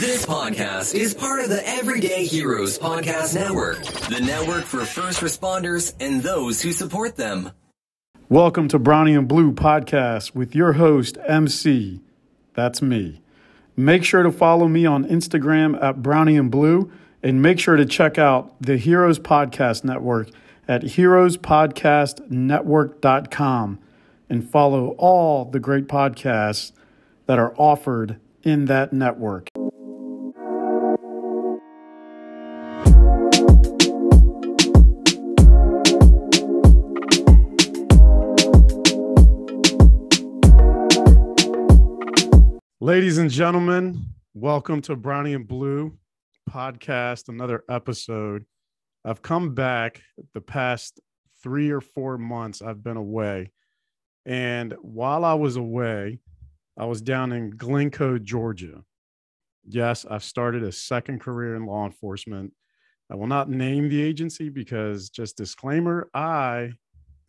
This podcast is part of the Everyday Heroes Podcast Network, the network for first responders and those who support them. Welcome to Brownie in Blue Podcast with your host, MC. That's me. Make sure to follow me on Instagram at Brownie in Blue and make sure to check out the Heroes Podcast Network at heroespodcastnetwork.com and follow all the great podcasts that are offered in that network. Ladies and gentlemen, welcome to Brownie in Blue podcast, another episode. I've come back the past three or four months. I've been away. And while I was away, I was down in Glynco, Georgia. Yes, I've started a second career in law enforcement. I will not name the agency because, just disclaimer, I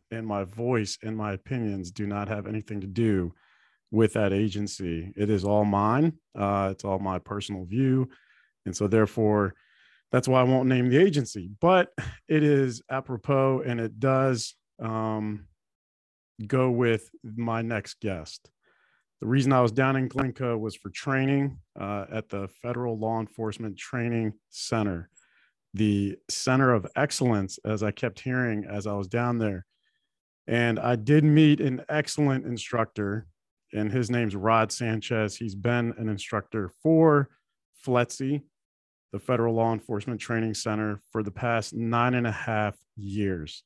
and my voice and my opinions do not have anything to do with that agency. It is all mine. Uh, it's all my personal view. And so, therefore, that's why I won't name the agency, but it is apropos and it does um, go with my next guest. The reason I was down in Glynco was for training uh, at the Federal Law Enforcement Training Center, the center of excellence, as I kept hearing as I was down there. And I did meet an excellent instructor, and his name's Rod Sanchez. He's been an instructor for FLETC, the Federal Law Enforcement Training Center, for the past nine and a half years.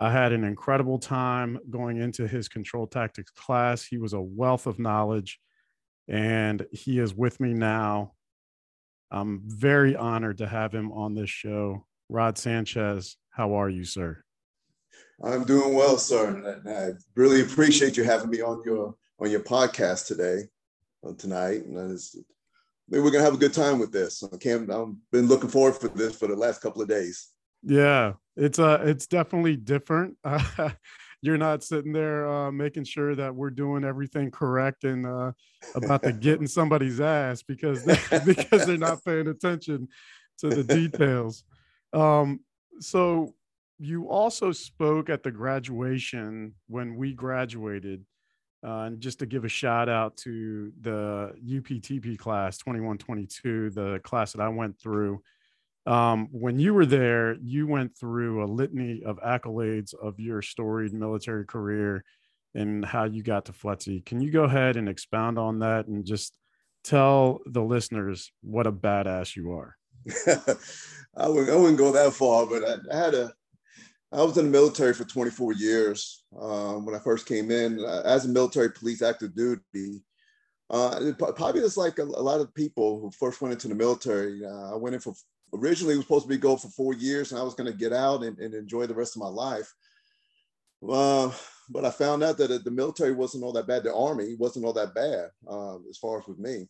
I had an incredible time going into his control tactics class. He was a wealth of knowledge, and he is with me now. I'm very honored to have him on this show. Rod Sanchez, how are you, sir? I'm doing well, sir. And I really appreciate you having me on your on your podcast today, uh, tonight. And maybe we're gonna have a good time with this. I can't. I've been looking forward for this for the last couple of days. Yeah, it's uh it's definitely different. Uh, you're not sitting there uh, making sure that we're doing everything correct and uh, about to get in somebody's ass because they, because they're not paying attention to the details. Um, so you also spoke at the graduation when we graduated. Uh, and just to give a shout out to the UPTP class 2122, the class that I went through, um, when you were there, you went through a litany of accolades of your storied military career and how you got to FLETC. Can you go ahead and expound on that and just tell the listeners what a badass you are? I, wouldn't, I wouldn't go that far, but I, I, had a, I was in the military for 24 years. Um, when I first came in uh, as a military police active duty, uh, probably just like a, a, lot of people who first went into the military. Uh, I went in for originally it was supposed to be go for four years and I was going to get out and, and, enjoy the rest of my life. Uh, but I found out that the military wasn't all that bad. The army wasn't all that bad uh, as far as with me.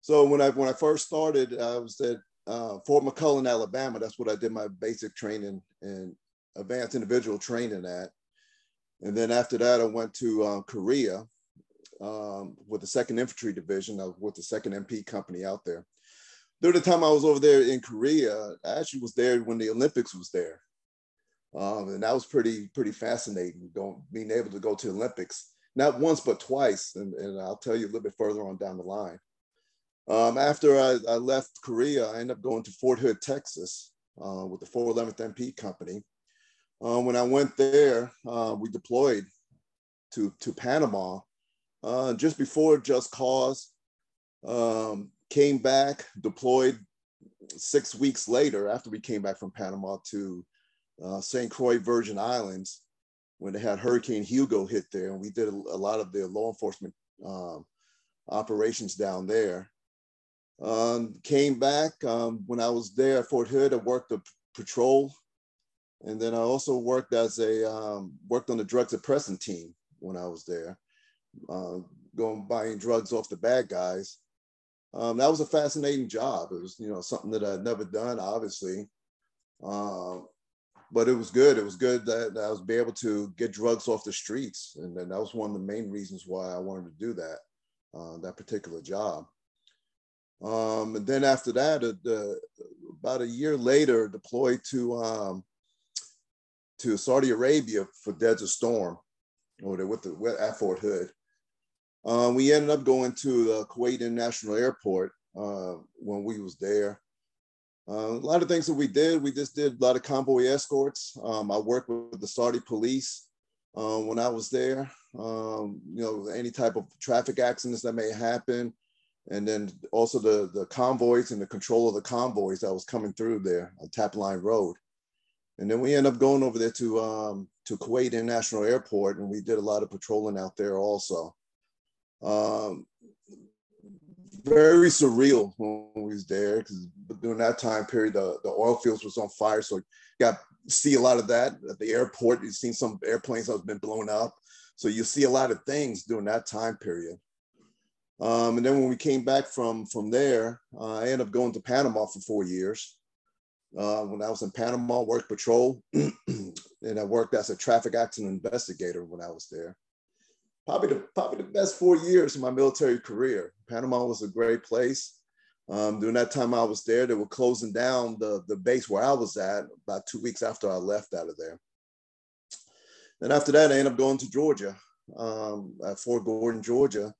So when I when I first started, I was at uh, Fort McClellan, Alabama. That's what I did my basic training and advanced individual training at. And then after that, I went to uh, Korea um, with the Second Infantry Division. I was with the Second MP Company out there during the time I was over there in Korea, I actually was there when the Olympics was there. Um, and that was pretty, pretty fascinating, going, being able to go to Olympics, not once, but twice. And, and I'll tell you a little bit further on down the line. Um, after I, I, left Korea, I ended up going to Fort Hood, Texas uh, with the 411th MP company. Uh, when I went there, uh, we deployed to, to Panama uh, just before Just Cause. Um, came back, deployed six weeks later after we came back from Panama to uh, St. Croix Virgin Islands when they had Hurricane Hugo hit there. And we did a, a lot of the law enforcement um, operations down there. Um, came back um, when I was there at Fort Hood, I worked a patrol. And then I also worked as a, um, worked on the drug suppressant team when I was there, uh, going buying drugs off the bad guys um, that was a fascinating job. It was, you know, something that I'd never done, obviously. Um, but it was good. It was good that, I was be able to get drugs off the streets. And then that was one of the main reasons why I wanted to do that, uh, that particular job. Um, and then after that, uh, about a year later, deployed to um, to Saudi Arabia for Desert Storm, there with the at Fort Hood. Um, we ended up going to the Kuwait International Airport uh, when we was there. Uh, a lot of things that we did, we just did a lot of convoy escorts. Um, I worked with the Saudi police uh, when I was there. Um, you know, any type of traffic accidents that may happen, and then also the the convoys and the control of the convoys that was coming through there on Tap Line Road. And then we end up going over there to um, to Kuwait International Airport, and we did a lot of patrolling out there also. Um, very surreal when we was there because during that time period, the, the oil fields was on fire, so got see a lot of that at the airport. You've seen some airplanes that have been blown up, so you see a lot of things during that time period. Um, and then when we came back from from there, uh, I ended up going to Panama for four years. Uh, when I was in Panama, worked patrol, and I worked as a traffic accident investigator when I was there. Probably the probably the best four years of my military career. Panama was a great place. Um, during that time I was there, they were closing down the, the base where I was at about two weeks after I left out of there. Then after that, I ended up going to Georgia, um, at Fort Gordon, Georgia.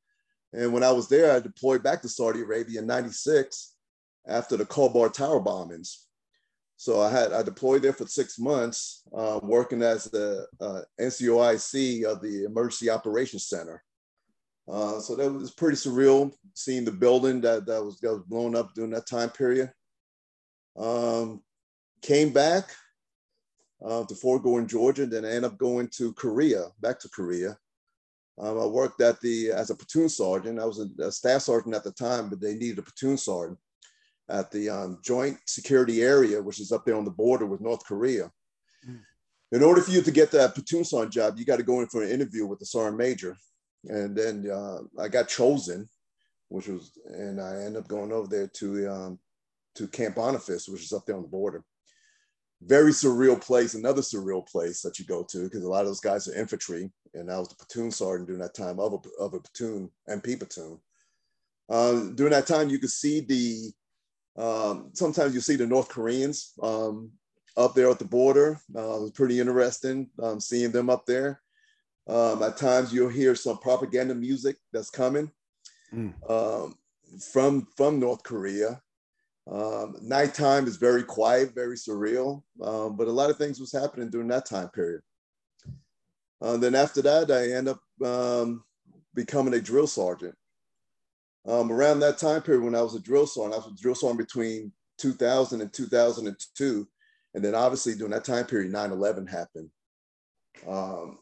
And when I was there, I deployed back to Saudi Arabia in 96 after the Khobar Tower bombings. So I had I deployed there for six months, uh, working as the uh, NCOIC of the Emergency Operations Center. Uh, so that was pretty surreal seeing the building that, that was that was blown up during that time period. Um, came back uh, to Fort Gordon, Georgia, and then I ended up going to Korea, back to Korea. Um, I worked at the as a platoon sergeant. I was a, a staff sergeant at the time, but they needed a platoon sergeant at the um, Joint Security Area, which is up there on the border with North Korea. Mm. In order for you to get that platoon sergeant job, you got to go in for an interview with the sergeant major. And then uh, I got chosen, which was, and I ended up going over there to um, to Camp Bonifas, which is up there on the border. Very surreal place, another surreal place that you go to because a lot of those guys are infantry, and I was the platoon sergeant during that time of a, of a platoon, MP platoon. Uh, during that time, you could see the um, sometimes you see the North Koreans um, up there at the border. Uh, it was pretty interesting um, seeing them up there. Um, at times you'll hear some propaganda music that's coming mm. from from North Korea. Um, nighttime is very quiet, very surreal, um, but a lot of things was happening during that time period. Uh, then after that, I end up becoming a drill sergeant. Um, around that time period when I was a drill sergeant, I was a drill sergeant between 2000 and 2002. And then obviously during that time period, 9-11 happened. Um,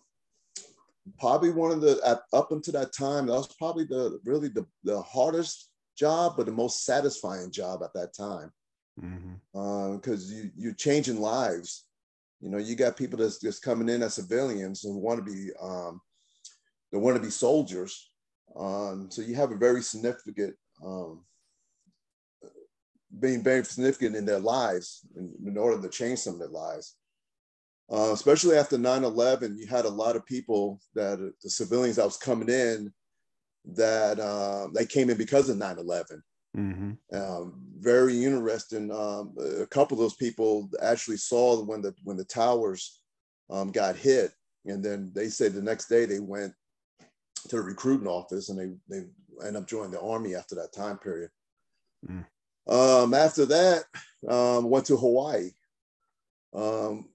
probably one of the, up until that time, that was probably the really the, the hardest job, but the most satisfying job at that time. Because mm-hmm. uh, you, you're changing lives. You know, you got people that's just coming in as civilians who want to be, um, they want to be soldiers um, so you have a very significant, um, being very significant in their lives in, in, order to change some of their lives. Uh, especially after 9-11, you had a lot of people that the civilians that was coming in that uh, they came in because of 9-11. Mm-hmm. Um, very interesting. Um, a couple of those people actually saw when the when the towers um, got hit, and then they said the next day they went to the recruiting office and they, they end up joining the army after that time period. Mm. Um, after that, um, went to Hawaii um,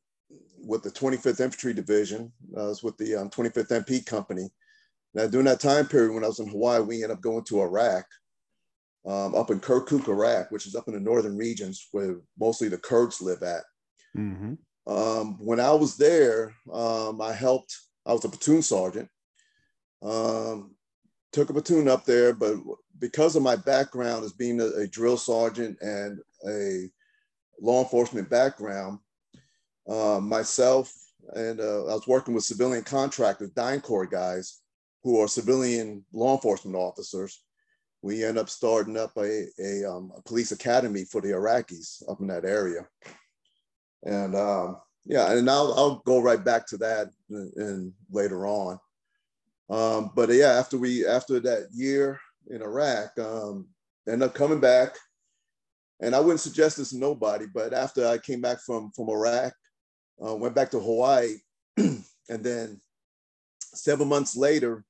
with the 25th Infantry Division. I was with the um, 25th MP Company. Now, during that time period when I was in Hawaii, we ended up going to Iraq, um, up in Kirkuk, Iraq, which is up in the northern regions where mostly the Kurds live at. Mm-hmm. Um, when I was there, I helped, I was a platoon sergeant um, took a platoon up there, but because of my background as being a, a drill sergeant and a law enforcement background, uh, myself and uh, I was working with civilian contractors, DynCorp guys, who are civilian law enforcement officers. We end up starting up a, a, um, a police academy for the Iraqis up in that area. And um, yeah, and I'll, I'll go right back to that in later on. Um, but yeah, after we after that year in Iraq, um, ended up coming back. And I wouldn't suggest this to nobody, but after I came back from, from Iraq, uh, went back to Hawaii, and then seven months later,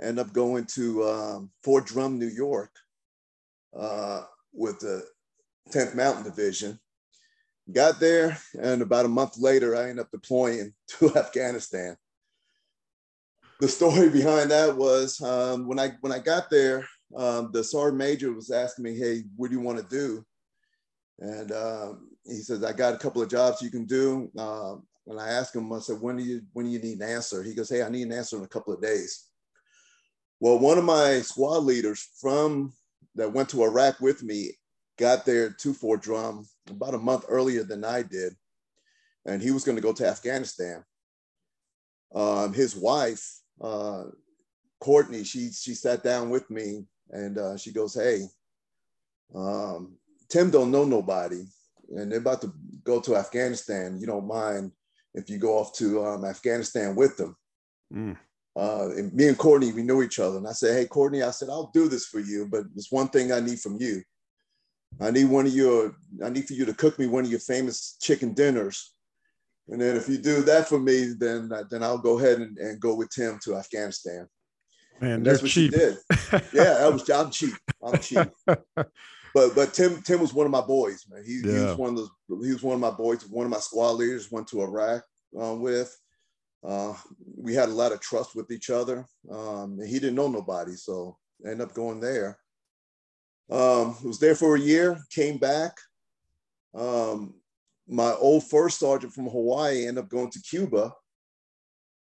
ended up going to um, Fort Drum, New York, uh, with the 10th Mountain Division. Got there, and about a month later, I ended up deploying to Afghanistan. The story behind that was um, when I when I got there, um, the sergeant major was asking me, "Hey, what do you want to do?" And um, he says, "I got a couple of jobs you can do." Uh, and I asked him, I said, "When do you when do you need an answer?" He goes, "Hey, I need an answer in a couple of days." Well, one of my squad leaders from that went to Iraq with me got there to Fort Drum about a month earlier than I did, and he was going to go to Afghanistan. Um, his wife, uh, Courtney, she she sat down with me and uh, she goes, "Hey, um, Tim don't know nobody, and they're about to go to Afghanistan. You don't mind if you go off to um, Afghanistan with them?" Mm. Uh, and me and Courtney, we knew each other. And I said, Hey, Courtney, I said, I'll do this for you, but there's one thing I need from you. I need one of your, I need for you to cook me one of your famous chicken dinners. And then if you do that for me, then then I'll go ahead and, and go with Tim to Afghanistan. Man, that's what cheap. she did. yeah, I was I'm cheap. I'm cheap. But but Tim Tim was one of my boys, man. He, yeah. he was one of those. He was one of my boys. One of my squad leaders went to Iraq um, with. Uh, we had a lot of trust with each other. Um, he didn't know nobody, so I ended up going there. Um, was there for a year, came back. Um, my old first sergeant from Hawaii ended up going to Cuba.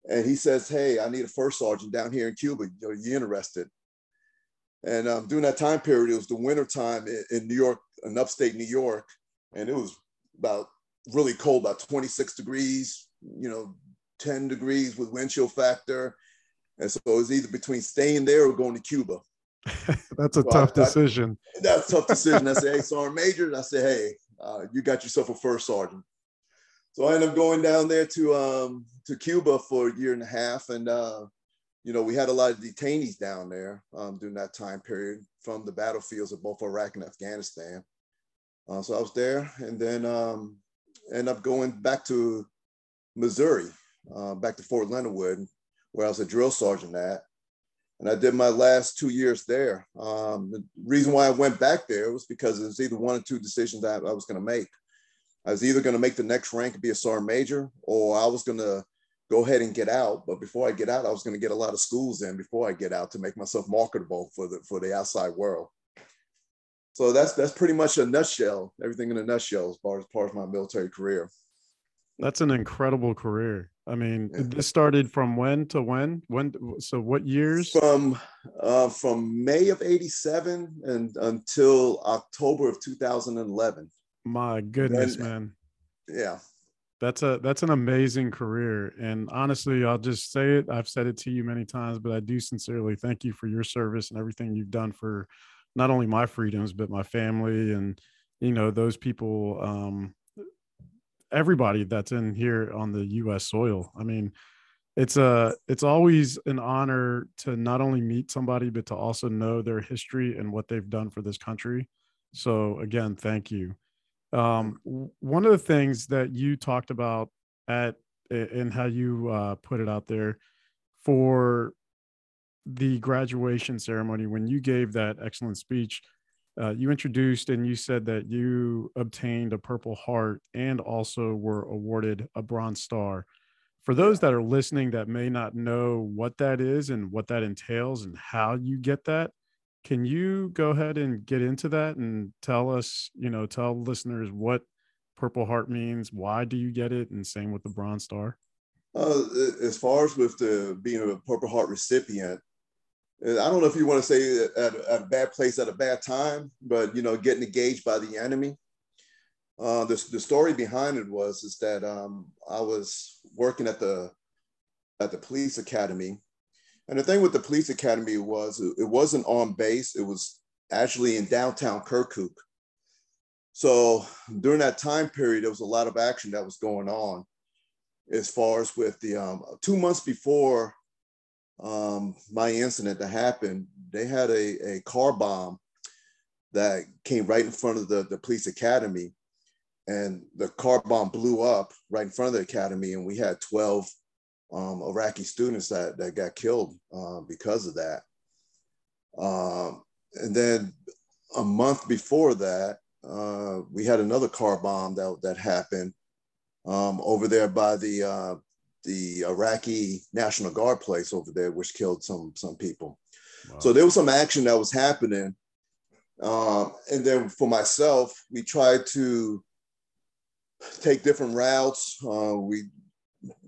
And he says, Hey, I need a first sergeant down here in Cuba. Are you interested? And um, during that time period, it was the winter time in, in New York, in upstate New York. And it was about really cold, about 26 degrees, you know, 10 degrees with wind chill factor. And so it was either between staying there or going to Cuba. that's a so tough I, decision. I, that's a tough decision. I said, hey, Sergeant Major. I said, hey, uh, you got yourself a first sergeant. So I ended up going down there to um, to Cuba for a year and a half, and uh, you know we had a lot of detainees down there um, during that time period from the battlefields of both Iraq and Afghanistan. Uh, so I was there, and then um, ended up going back to Missouri, uh, back to Fort Leonard Wood, where I was a drill sergeant at. And I did my last two years there. Um, the reason why I went back there was because it was either one or two decisions that I was going to make. I was either going to make the next rank and be a sergeant major, or I was going to go ahead and get out. But before I get out, I was going to get a lot of schools in before I get out to make myself marketable for the for the outside world. So that's that's pretty much a nutshell, everything in a nutshell as far as part of my military career. That's an incredible career. I mean, yeah. this started from when to when? When? So what years? From uh, from May of '87 and until October of 2011. My goodness, man. Yeah. That's a that's an amazing career, and honestly, I'll just say it. I've said it to you many times, but I do sincerely thank you for your service and everything you've done for not only my freedoms but my family and you know those people um, everybody that's in here on the U.S. soil. I mean, it's a it's always an honor to not only meet somebody but to also know their history and what they've done for this country. So again, thank you. Um, one of the things that you talked about at and how you uh, put it out there for the graduation ceremony when you gave that excellent speech uh, you introduced and you said that you obtained a Purple Heart and also were awarded a Bronze Star. For those that are listening that may not know what that is and what that entails and how you get that, can you go ahead and get into that and tell us, you know, tell listeners what Purple Heart means, why do you get it, and same with the Bronze Star? Uh, as far as with the being a Purple Heart recipient, I don't know if you want to say at, at, a bad place at a bad time, but you know, getting engaged by the enemy. Uh, the, the story behind it was is that um, I was working at the at the police academy, and the thing with the police academy was it, wasn't on base; it was actually in downtown Kirkuk. So during that time period, there was a lot of action that was going on. As far as with the um, two months before um, my incident that happened, they had a, a car bomb that came right in front of the, the police academy. And the car bomb blew up right in front of the academy. And we had 12 um, Iraqi students that, that got killed uh, because of that. Um, and then a month before that, uh, we had another car bomb that, that happened um, over there by the uh, the Iraqi National Guard place over there, which killed some some people. Wow. So there was some action that was happening. Um, and then for myself, we tried to take different routes. Uh, we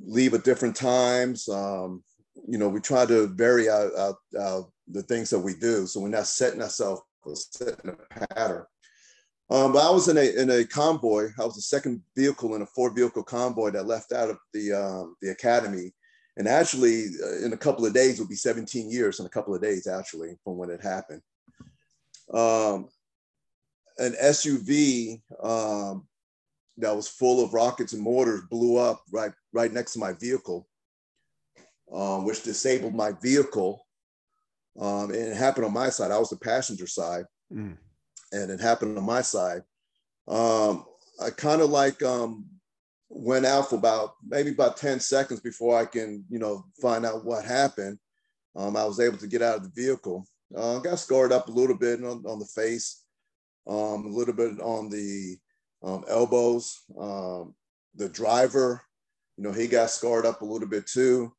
leave at different times. Um, you know, we try to vary out, the things that we do. So we're not setting ourselves, setting a pattern. Um, but I was in a in a convoy. I was the second vehicle in a four vehicle convoy that left out of the um, the academy, and actually uh, in a couple of days will be 17 years in a couple of days actually from when it happened. Um, an SUV um, that was full of rockets and mortars blew up right right next to my vehicle, um, which disabled my vehicle. Um, and it happened on my side. I was the passenger side, mm. And it happened on my side. Um, I kind of like um, went out for about maybe about 10 seconds before I can, you know, find out what happened. Um, I was able to get out of the vehicle. Uh, got scarred up a little bit on, on the face, um, a little bit on the um, elbows. Um, the driver, you know, he got scarred up a little bit too.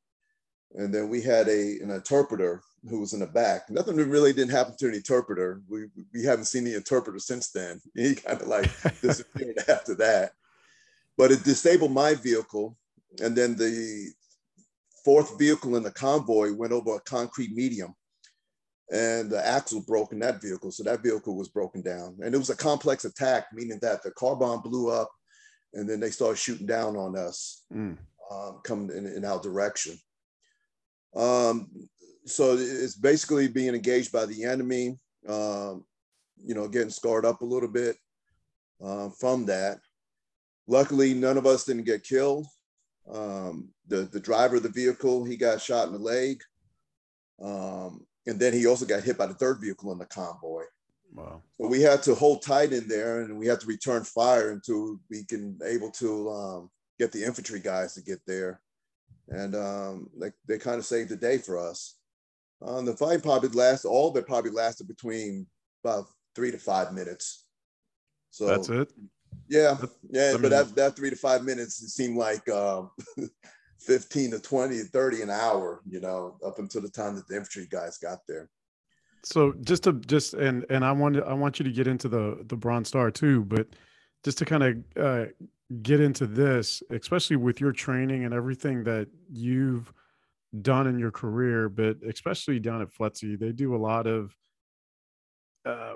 And then we had a an interpreter who was in the back. Nothing really didn't happen to an interpreter. We we haven't seen the interpreter since then. He kind of like disappeared after that. But it disabled my vehicle, and then the fourth vehicle in the convoy went over a concrete medium and the axle broke in that vehicle. So that vehicle was broken down. And it was a complex attack, meaning that the car bomb blew up and then they started shooting down on us, mm. um, coming in, in, our direction. Um, so it's basically being engaged by the enemy, um, you know, getting scarred up a little bit uh, from that. Luckily, none of us didn't get killed. Um, the, the driver of the vehicle, he got shot in the leg. Um, and then he also got hit by the third vehicle in the convoy. Wow. So we had to hold tight in there and we had to return fire until we can able to um, get the infantry guys to get there. And um, they, they kind of saved the day for us. Um, the fight probably lasted, all of it probably lasted between about three to five minutes. So that's it. Yeah. Yeah. I mean, but that, that three to five minutes, it seemed like um, 15 to 20 30 an hour you know up until the time that the infantry guys got there so just to just and and i want i want you to get into the the bronze star too but just to kind of uh, get into this especially with your training and everything that you've done in your career but especially down at FLETC they do a lot of uh,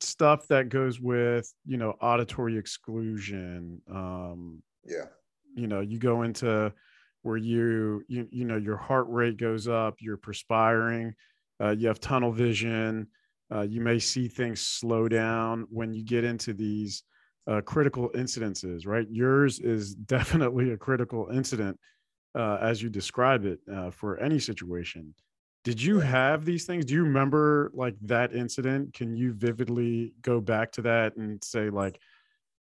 stuff that goes with you know auditory exclusion um yeah. you know you go into where you you you know your heart rate goes up, you're perspiring, uh, you have tunnel vision, uh, you may see things slow down when you get into these uh, critical incidences. Right, yours is definitely a critical incident uh, as you describe it uh, for any situation. Did you have these things? Do you remember like that incident? Can you vividly go back to that and say like?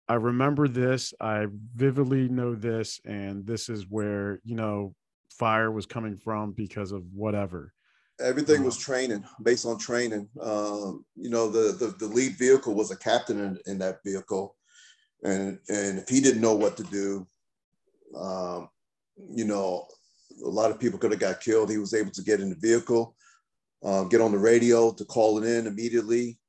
I remember this. I vividly know this, and this is where you know fire was coming from because of whatever. Everything was training, based on training. Um, you know, the, the the lead vehicle was a captain in, in that vehicle, and and if he didn't know what to do, um, you know, a lot of people could have got killed. He was able to get in the vehicle, uh, get on the radio to call it in immediately,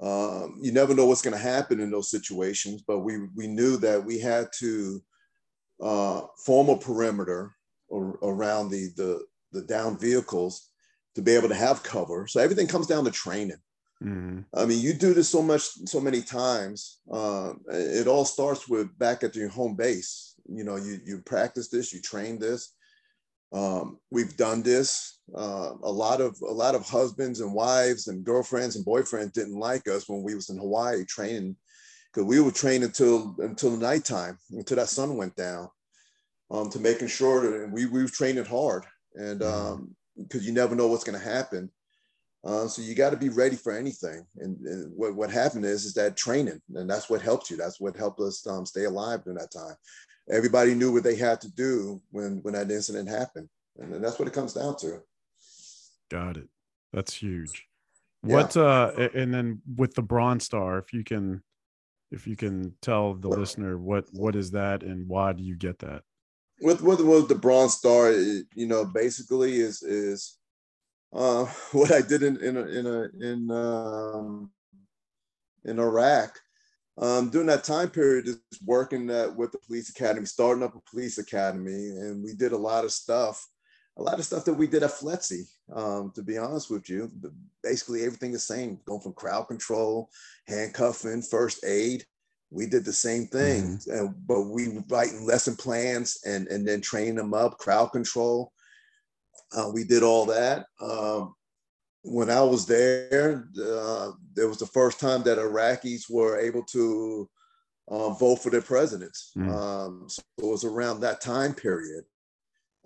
um, you never know what's going to happen in those situations, but we we knew that we had to uh, form a perimeter or, around the, the the down vehicles to be able to have cover. So everything comes down to training. Mm-hmm. I mean, you do this so much, so many times. Um, it all starts with back at your home base. You know, you you practice this, you train this. Um, we've done this. Uh, a lot of a lot of husbands and wives and girlfriends and boyfriends didn't like us when we was in Hawaii training because we would train until until the nighttime until that sun went down um, to making sure that we we were training hard and because mm-hmm. um, you never know what's going to happen. Uh, so you got to be ready for anything. And, and, what, what happened is, is that training, and that's what helped you. That's what helped us um, stay alive during that time. Everybody knew what they had to do when, when that incident happened. And, and that's what it comes down to. Got it. That's huge. What, yeah. uh, and then with the Bronze Star, if you can, if you can tell the what, listener what, what is that and why do you get that? With, with, with the Bronze Star, you know, basically is, is, uh, what I did in in a, in a, in um, in Iraq um, during that time period is working that with the police academy, starting up a police academy, and we did a lot of stuff, a lot of stuff that we did at FLETC. Um, to be honest with you, basically everything the same, going from crowd control, handcuffing, first aid. We did the same thing, mm-hmm. and, but we writing lesson plans and and then train them up, crowd control uh, we did all that. Um, when I was there, uh, it was the first time that Iraqis were able to um, vote for their presidents. Mm. Um, so it was around that time period.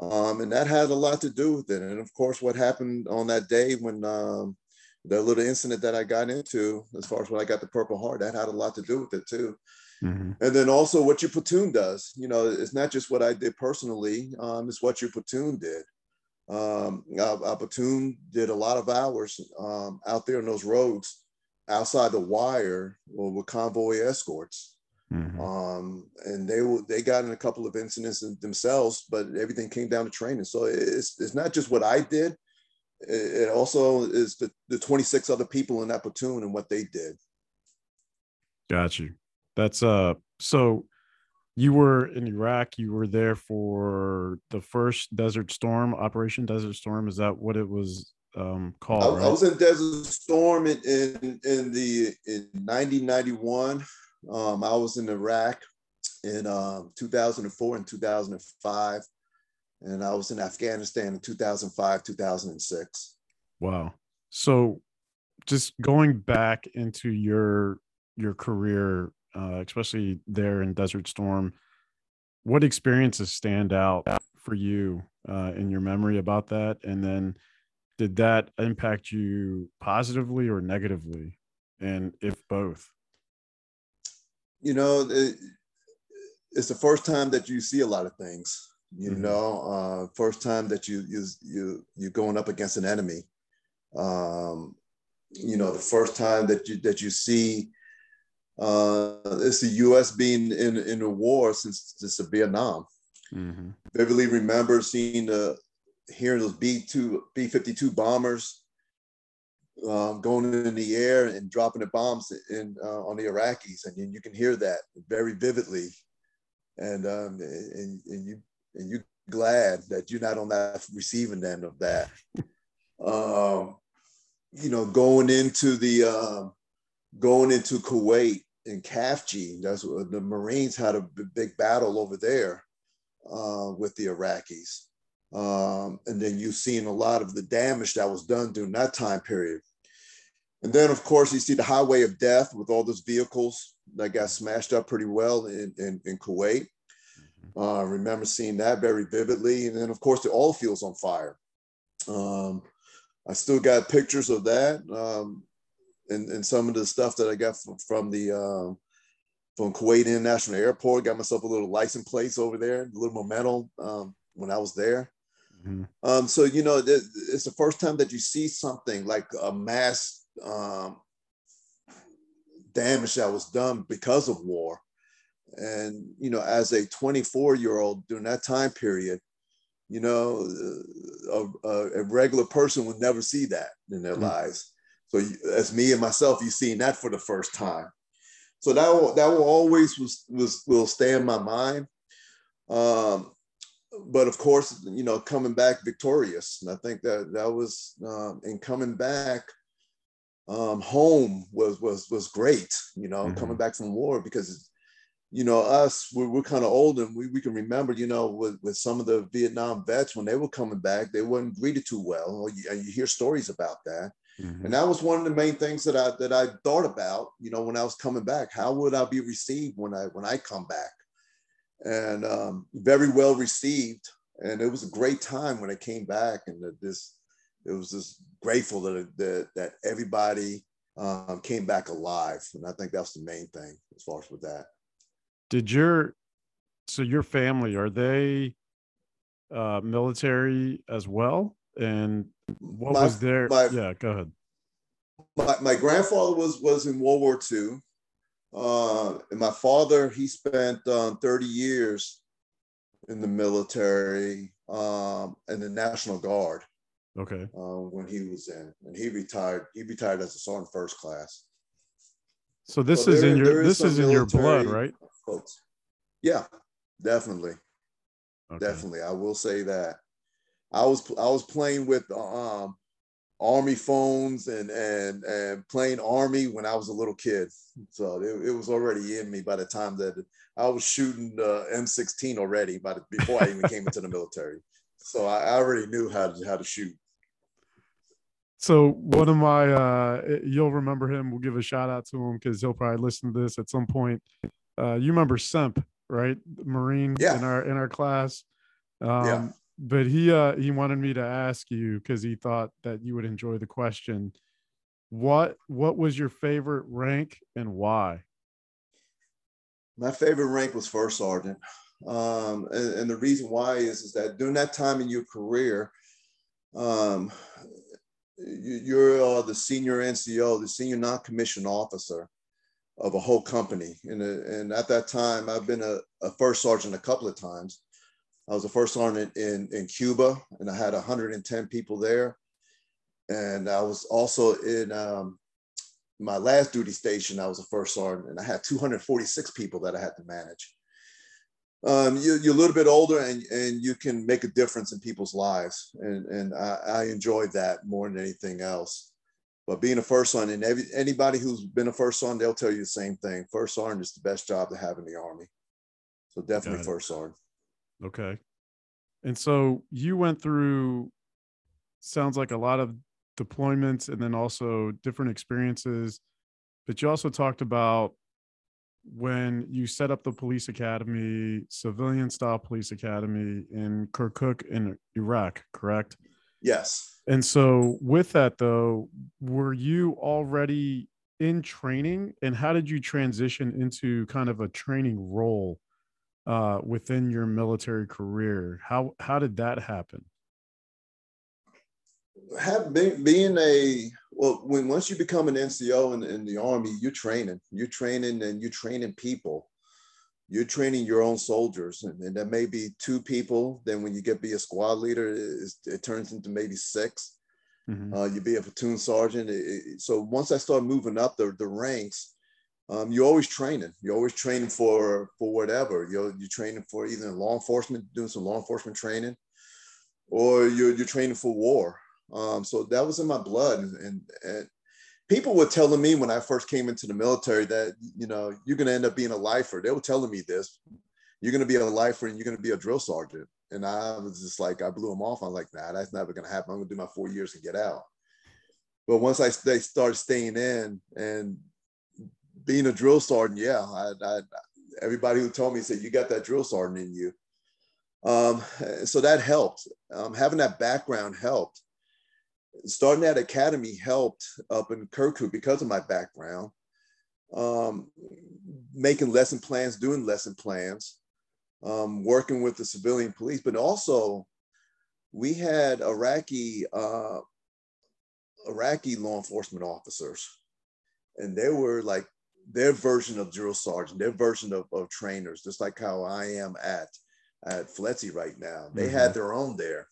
Um, and that had a lot to do with it. And of course, what happened on that day when um, the little incident that I got into, as far as when I got the Purple Heart, that had a lot to do with it too. Mm-hmm. And then also what your platoon does. You know, it's not just what I did personally, um, it's what your platoon did. Um, our, our, platoon did a lot of hours um, out there in those roads outside the wire with convoy escorts. Mm-hmm. Um, and they were, they got in a couple of incidents themselves, but everything came down to training. So it's, it's not just what I did. It also is the, the 26 other people in that platoon and what they did. Got you. That's uh so you were in Iraq. You were there for the first Desert Storm, Operation Desert Storm. Is that what it was um, called? I, right? I was in Desert Storm in in, in the in 1991. Um, I was in Iraq in um, 2004 and 2005, and I was in Afghanistan in 2005, 2006. Wow. So, just going back into your your career uh, especially there in Desert Storm. What experiences stand out for you uh, in your memory about that? And then did that impact you positively or negatively? And if both? You know, it's the first time that you see a lot of things. You mm-hmm. know, uh, first time that you you you you're going up against an enemy. Um, you know, the first time that you that you see uh, it's the U.S. being in in a war since since the Vietnam. Mm-hmm. Vividly remember seeing the hearing those B two B fifty two bombers um, going in the air and dropping the bombs in uh, on the Iraqis, and you, you, can hear that very vividly. And um, and, and you and you glad that you're not on that receiving end of that. um, you know, going into the uh, going into Kuwait and Khafji, that's what the Marines had a big battle over there uh, with the Iraqis. Um, and then you've seen a lot of the damage that was done during that time period. And then, of course, you see the highway of death with all those vehicles that got smashed up pretty well in, in, in Kuwait. Mm-hmm. Uh, I remember seeing that very vividly. And then, of course, the oil fields on fire. Um, I still got pictures of that. Um, and, and some of the stuff that I got from, from the um, from Kuwait International Airport. Got myself a little license plates over there, a little memento um, when I was there. Mm-hmm. Um, so you know, it's the first time that you see something like a mass um, damage that was done because of war. And you know, as a 24 year old during that time period, you know, a, a, regular person would never see that in their mm-hmm. lives. So as me and myself, you seen that for the first time. So that will, that will always was, was will stay in my mind. Um, but of course, you know, coming back victorious, and I think that that was um, in coming back um, home was was was great. You know, mm-hmm. coming back from war because you know us we're, we're kind of old and we, we can remember you know with, with some of the vietnam vets when they were coming back they weren't greeted too well and you hear stories about that Mm-hmm. And that was one of the main things that I that I thought about, you know, when I was coming back. How would I be received when I when I come back? And um, very well received. And it was a great time when I came back, and that this it was just grateful that that, that everybody um, came back alive, and I think that's the main thing as far as with that. Did your so your family are they uh, military as well? And what my, was there? My, yeah, go ahead. My, my grandfather was was in World War II. Uh, and my father, he spent um, 30 years in the military um, in the National Guard. Okay. Uh, when he was in, and he retired. He retired as a sergeant first class. So this so is there, in your this is in your blood, right? Folks. Yeah, definitely. Okay. Definitely, I will say that. I was I was playing with um, army phones and and and playing army when I was a little kid. So it, it was already in me by the time that I was shooting the M16 already, by the, before I even came into the military. So I, I already knew how to how to shoot. So one of my uh you'll remember him. We'll give a shout out to him because he'll probably listen to this at some point. Uh you remember Semp, right? Marine yeah. in our in our class. Um yeah. But he uh he wanted me to ask you because he thought that you would enjoy the question. What what was your favorite rank and why? My favorite rank was first sergeant. Um, and, and the reason why is, is that during that time in your career, um, you're uh, the senior NCO, the senior non-commissioned officer of a whole company. And, uh, and at that time, I've been a, a, first sergeant a couple of times. I was the first sergeant in, in Cuba, and I had 110 people there. And I was also in um, my last duty station, I was a first sergeant, and I had 246 people that I had to manage um, you, are a little bit older and, and you can make a difference in people's lives. And, and I, I enjoyed that more than anything else. But being a first sergeant, and every, anybody who's been a first sergeant, they'll tell you the same thing. First sergeant is the best job to have in the Army. So definitely first sergeant. Okay. And so you went through, sounds like a lot of deployments and then also different experiences. But you also talked about when you set up the police academy, civilian style police academy in Kirkuk in Iraq, correct? Yes. And so, with that though, were you already in training, and how did you transition into kind of a training role uh, within your military career? How how did that happen? Have been, being a well, when once you become an NCO in, in the Army, you're training, you're training and you're training people. You're training your own soldiers, and, and that may be two people. Then when you get be a squad leader, it, it turns into maybe 6 mm-hmm. uh, you be a platoon sergeant. It, it, so once I start moving up the, the ranks, um, you're always training. You're always training for for whatever. You're you're training for either law enforcement, doing some law enforcement training, or you're you're training for war. Um, so that was in my blood. And, and, people were telling me when I first came into the military that, you know, you're going to end up being a lifer. They were telling me this. You're going to be a lifer and you're going to be a drill sergeant. And I was just like, I blew them off. I'm like, nah, that's never going to happen. I'm going to do my four years and get out. But once I they started staying in and being a drill sergeant, yeah, I, I, everybody who told me said, you got that drill sergeant in you. Um, so that helped. Um, having that background helped starting that academy helped up in Kirkuk because of my background. Um, making lesson plans, doing lesson plans, um, working with the civilian police, but also we had Iraqi uh, Iraqi law enforcement officers, and they were like their version of drill sergeant, their version of, of trainers, just like how I am at at FLETC right now. They mm-hmm. had their own there,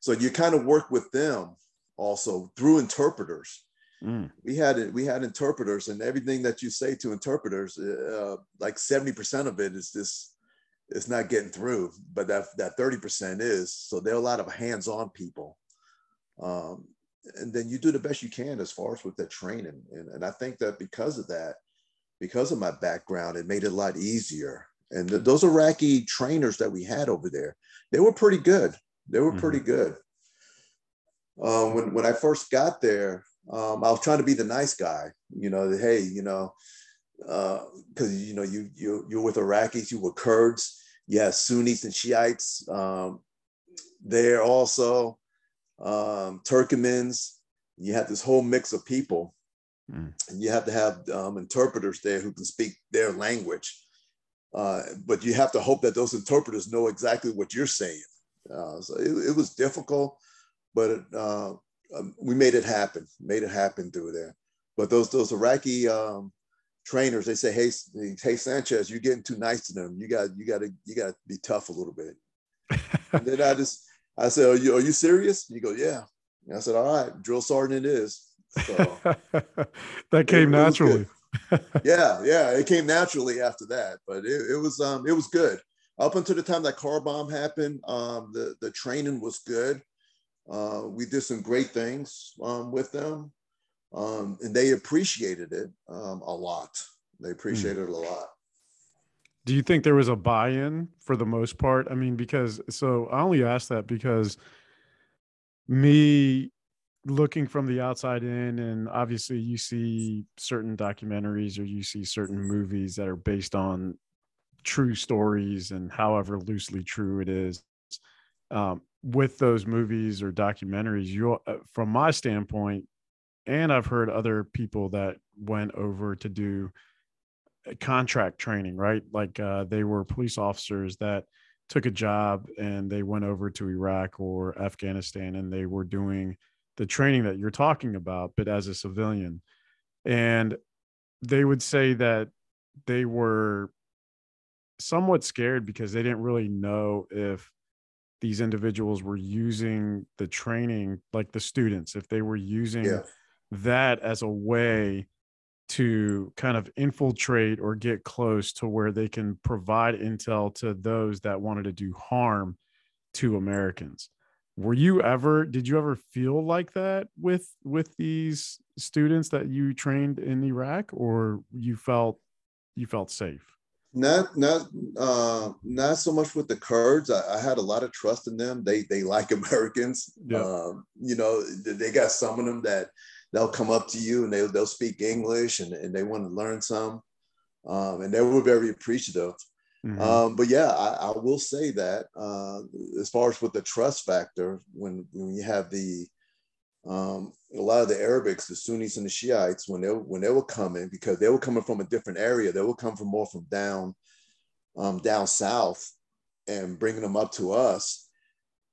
so you kind of work with them also through interpreters. Mm. We had we had interpreters, and everything that you say to interpreters, uh, like seventy percent of it is just it's not getting through, but that that thirty percent is. So there are a lot of hands-on people, um, and then you do the best you can as far as with the training. And, and I think that because of that, because of my background, it made it a lot easier. And th- those Iraqi trainers that we had over there, they were pretty good. They were mm-hmm. pretty good uh, when when I first got there, um, I was trying to be the nice guy. You know, hey, you know, because uh, you know you you you're with Iraqis, you were Kurds, yeah, Sunnis and Shiites um, there also. um, Turkmens. You have this whole mix of people. Mm. And you have to have um, interpreters there who can speak their language. Uh, but you have to hope that those interpreters know exactly what you're saying. Uh, so it, it, was difficult, but it, uh, um, we made it happen. Made it happen through there. But those those Iraqi um, trainers, they say, "Hey, hey Sanchez, you're getting too nice to them. You got you got to you got to be tough a little bit." and then I just I said, "Are you are you serious?" And he goes, "Yeah." And I said, "All right, drill sergeant it is." So that came it, naturally. It yeah, yeah, it came naturally after that, but it, it was um it was good up until the time that car bomb happened. Um, the the training was good. Uh, we did some great things um, with them, um, and they appreciated it um, a lot. They appreciated mm. it a lot. Do you think there was a buy-in for the most part? I mean, because so I only ask that because me looking from the outside in and obviously you see certain documentaries or you see certain movies that are based on true stories and however loosely true it is um, with those movies or documentaries you uh, from my standpoint and i've heard other people that went over to do uh, contract training right? Like uh, they were police officers that took a job and they went over to iraq or afghanistan and they were doing the training that you're talking about, but as a civilian. And they would say that they were somewhat scared because they didn't really know if these individuals were using the training, like the students, if they were using yeah. that as a way to kind of infiltrate or get close to where they can provide intel to those that wanted to do harm to Americans were you ever did you ever feel like that with with these students that you trained in iraq or you felt you felt safe? Not not uh not so much with the kurds. I, I had a lot of trust in them. They they like americans. Yeah. um you know they got some of them that they'll come up to you and they, they'll speak english and, and they want to learn some. Um, and they were very appreciative Mm-hmm. Um, but yeah, I, I, will say that uh, as far as with the trust factor, when when you have the um, a lot of the Arabics, the Sunnis and the Shiites, when they when they were coming, because they were coming from a different area, they would come from more from down um, down south, and bringing them up to us,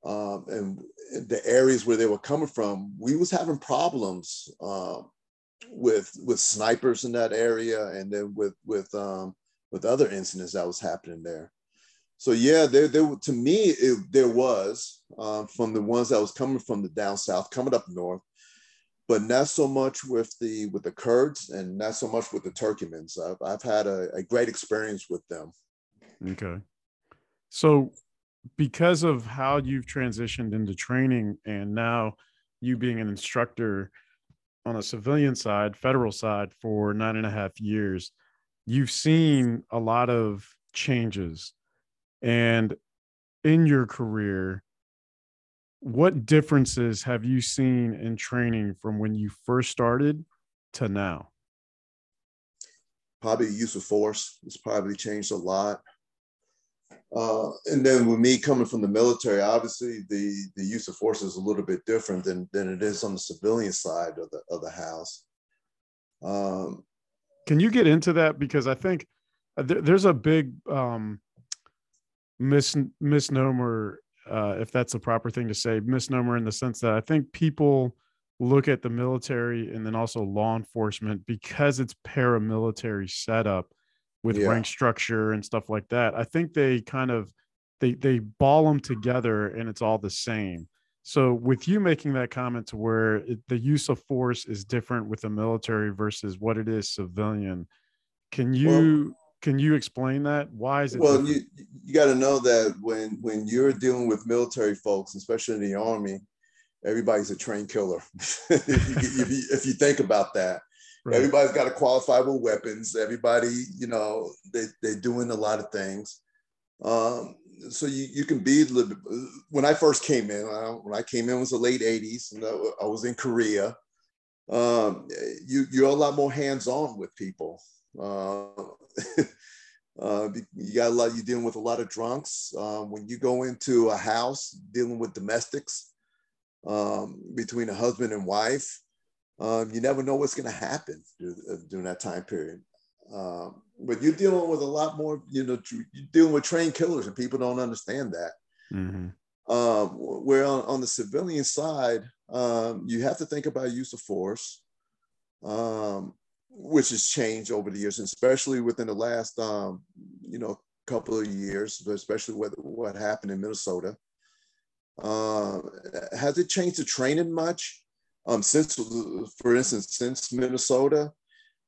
um, and the areas where they were coming from, we was having problems um, with with snipers in that area, and then with with um, with other incidents that was happening there. So yeah, there, there to me it, there was uh, from the ones that was coming from the down south, coming up north, but not so much with the with the Kurds and not so much with the Turkmens. I've, I've had a, a great experience with them. Okay, so because of how you've transitioned into training and now you being an instructor on a civilian side, federal side for nine and a half years you've seen a lot of changes. And in your career what differences have you seen in training from when you first started to now? Probably the use of force has probably changed a lot. Uh, and then with me coming from the military obviously the the use of force is a little bit different than than it is on the civilian side of the of the house. Um, can you get into that because I think uh, there's a big um, mis- misnomer, uh, if that's the proper thing to say, misnomer in the sense that I think people look at the military and then also law enforcement because it's paramilitary setup with yeah. rank structure and stuff like that. I think they kind of they they ball them together and it's all the same. So, with you making that comment to where it, the use of force is different with the military versus what it is civilian, can you well, can you explain that? Why is it? Well, different? you you got to know that when when you're dealing with military folks, especially in the army, everybody's a trained killer. if, you, if, you, if, you, think about that, right. everybody's got to qualify with weapons. Everybody, you know, they they're doing a lot of things. Um, so you, you can be when I first came in, when I came in was the late 80s and I was in Korea. Um, you, you're a lot more hands-on with people. Uh, uh, you got a lot, you're dealing with a lot of drunks. Um, when you go into a house dealing with domestics, um, between a husband and wife. Um, you never know what's going to happen uh, during that time period. Um, but you're dealing with a lot more, you know, you're dealing with trained killers and people don't understand that. Mm-hmm. Um, where on, on, the civilian side, um, you have to think about use of force, um, which has changed over the years, especially within the last, um, you know, couple of years, especially what, what happened in Minnesota. Uh, has it changed the training much? Um, since, for instance, since Minnesota,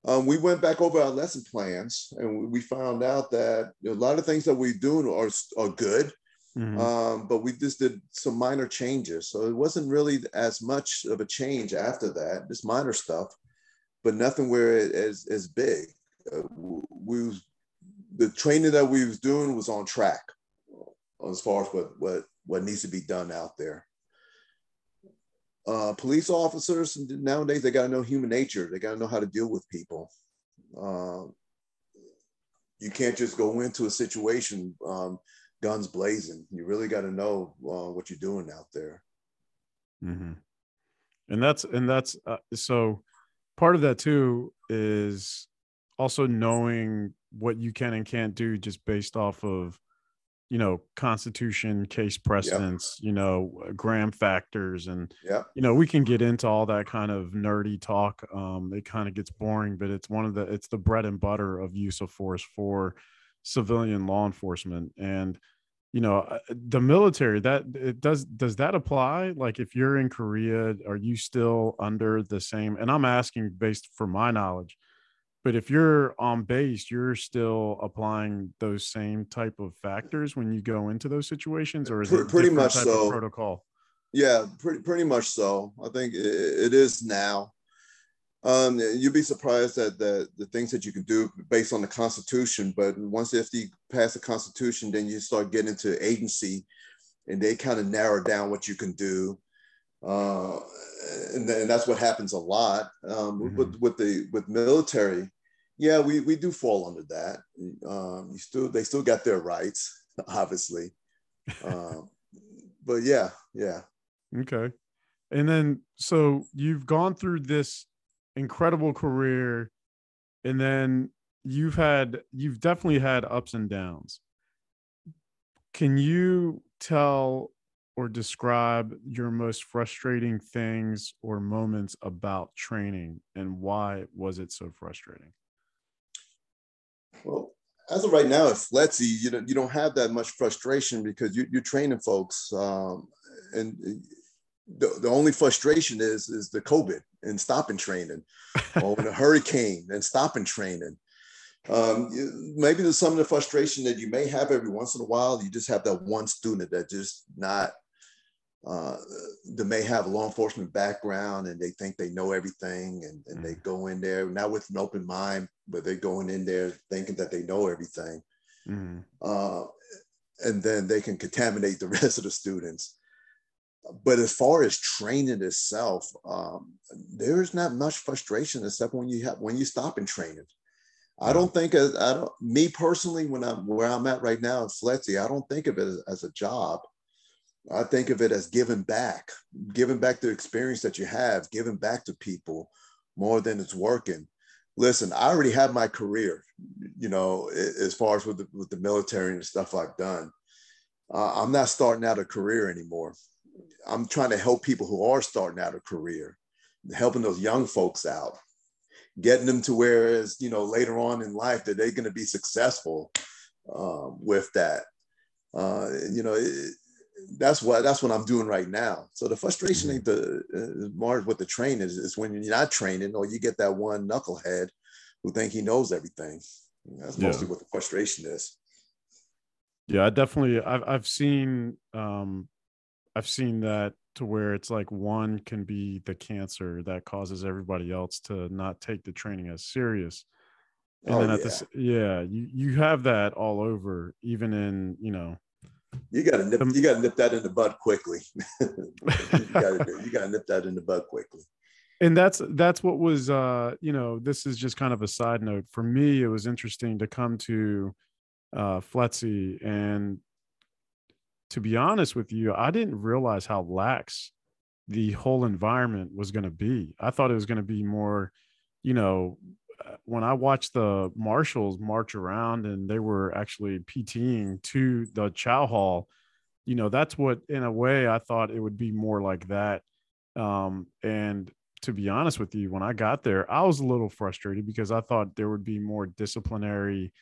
um, we went back over our lesson plans and we found out that a lot of things that we're doing are, are good, mm-hmm. um, but we just did some minor changes. So it wasn't really as much of a change after that, just minor stuff, but nothing where it is as big. Uh, we was, the training that we was doing was on track as far as what what what needs to be done out there uh, police officers nowadays they got to know human nature. They got to know how to deal with people. Uh, you can't just go into a situation um, guns blazing. You really got to know uh, what you're doing out there. Mm-hmm. and that's and that's uh, so part of that too is also knowing what you can and can't do just based off of you know constitution case precedents yep. you know uh, graham factors and yeah you know we can get into all that kind of nerdy talk um it kind of gets boring but it's one of the it's the bread and butter of use of force for civilian law enforcement and you know uh, the military that it does does that apply like if you're in korea are you still under the same and i'm asking based for my knowledge but if you're on base you're still applying those same type of factors when you go into those situations or is it pretty much so. protocol? Yeah pretty, pretty much so. I think it, it is now. Um, you'd be surprised at the, the things that you can do based on the constitution but once if you pass the constitution then you start getting into agency and they kind of narrow down what you can do. Uh, and, and, that's what happens a lot. Um, mm-hmm. with, with the with military yeah, we, we do fall under that. Um, you still they still got their rights, obviously. um, but yeah, yeah. Okay. And then so you've gone through this incredible career, and then you've had you've definitely had ups and downs. Can you tell or describe your most frustrating things or moments about training and why was it so frustrating? Well, as of right now at FLETC, you don't, you don't have that much frustration because you, are training folks. Um, and the, the only frustration is, is the COVID and stopping training or the hurricane and stopping training. Um, maybe there's some of the frustration that you may have every once in a while. You just have that one student that just not uh, they may have a law enforcement background and they think they know everything and, and mm they go in there not with an open mind, but they're going in there thinking that they know everything. mm Uh, and then they can contaminate the rest of the students. But as far as training itself, um, there is not much frustration except when you have when you stop in training. I don't think as I don't me personally when I'm where I'm at right now in FLETC, I don't think of it as, as a job. I think of it as giving back, giving back the experience that you have, giving back to people more than it's working. Listen, I already have my career, you know, as far as with the, with the military and stuff I've done. Uh, I'm not starting out a career anymore. I'm trying to help people who are starting out a career, helping those young folks out, getting them to where, as you know, later on in life that they're going to be successful um, with that. Uh, you know, it, that's what that's what I'm doing right now. So the frustration ain't the uh, more with the training is, is when you're not training or you get that one knucklehead who think he knows everything. That's mostly yeah. what the frustration is. Yeah, I definitely I've I've seen um I've seen that to where it's like one can be the cancer that causes everybody else to not take the training as serious. And oh, then at yeah. this yeah, you you have that all over, even in, you know, you gotta nip, you gotta nip that in the bud quickly. you gotta you gotta nip that in the bud quickly. And that's that's what was uh, you know, this is just kind of a side note. For me, it was interesting to come to uh FLETC and to be honest with you, I didn't realize how lax the whole environment was going to be. I thought it was going to be more, you know, when I watched the marshals march around and they were actually PTing to the chow hall, you know, that's what, in a way, I thought it would be more like that. Um, and to be honest with you, when I got there, I was a little frustrated because I thought there would be more disciplinary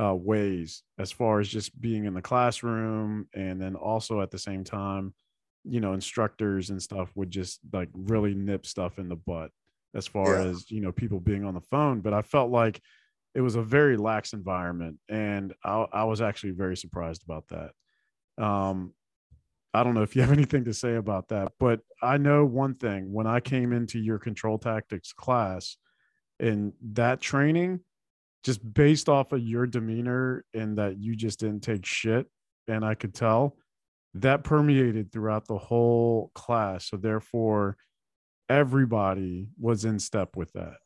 uh, ways as far as just being in the classroom and then also at the same time you know instructors and stuff would just like really nip stuff in the butt as far yeah. as you know people being on the phone but i felt like it was a very lax environment and i, I was actually very surprised about that. Um i don't know if you have anything to say about that but i know one thing. When i came into your control tactics class in that training just based off of your demeanor and that you just didn't take shit and i could tell that permeated throughout the whole class. So therefore everybody was in step with that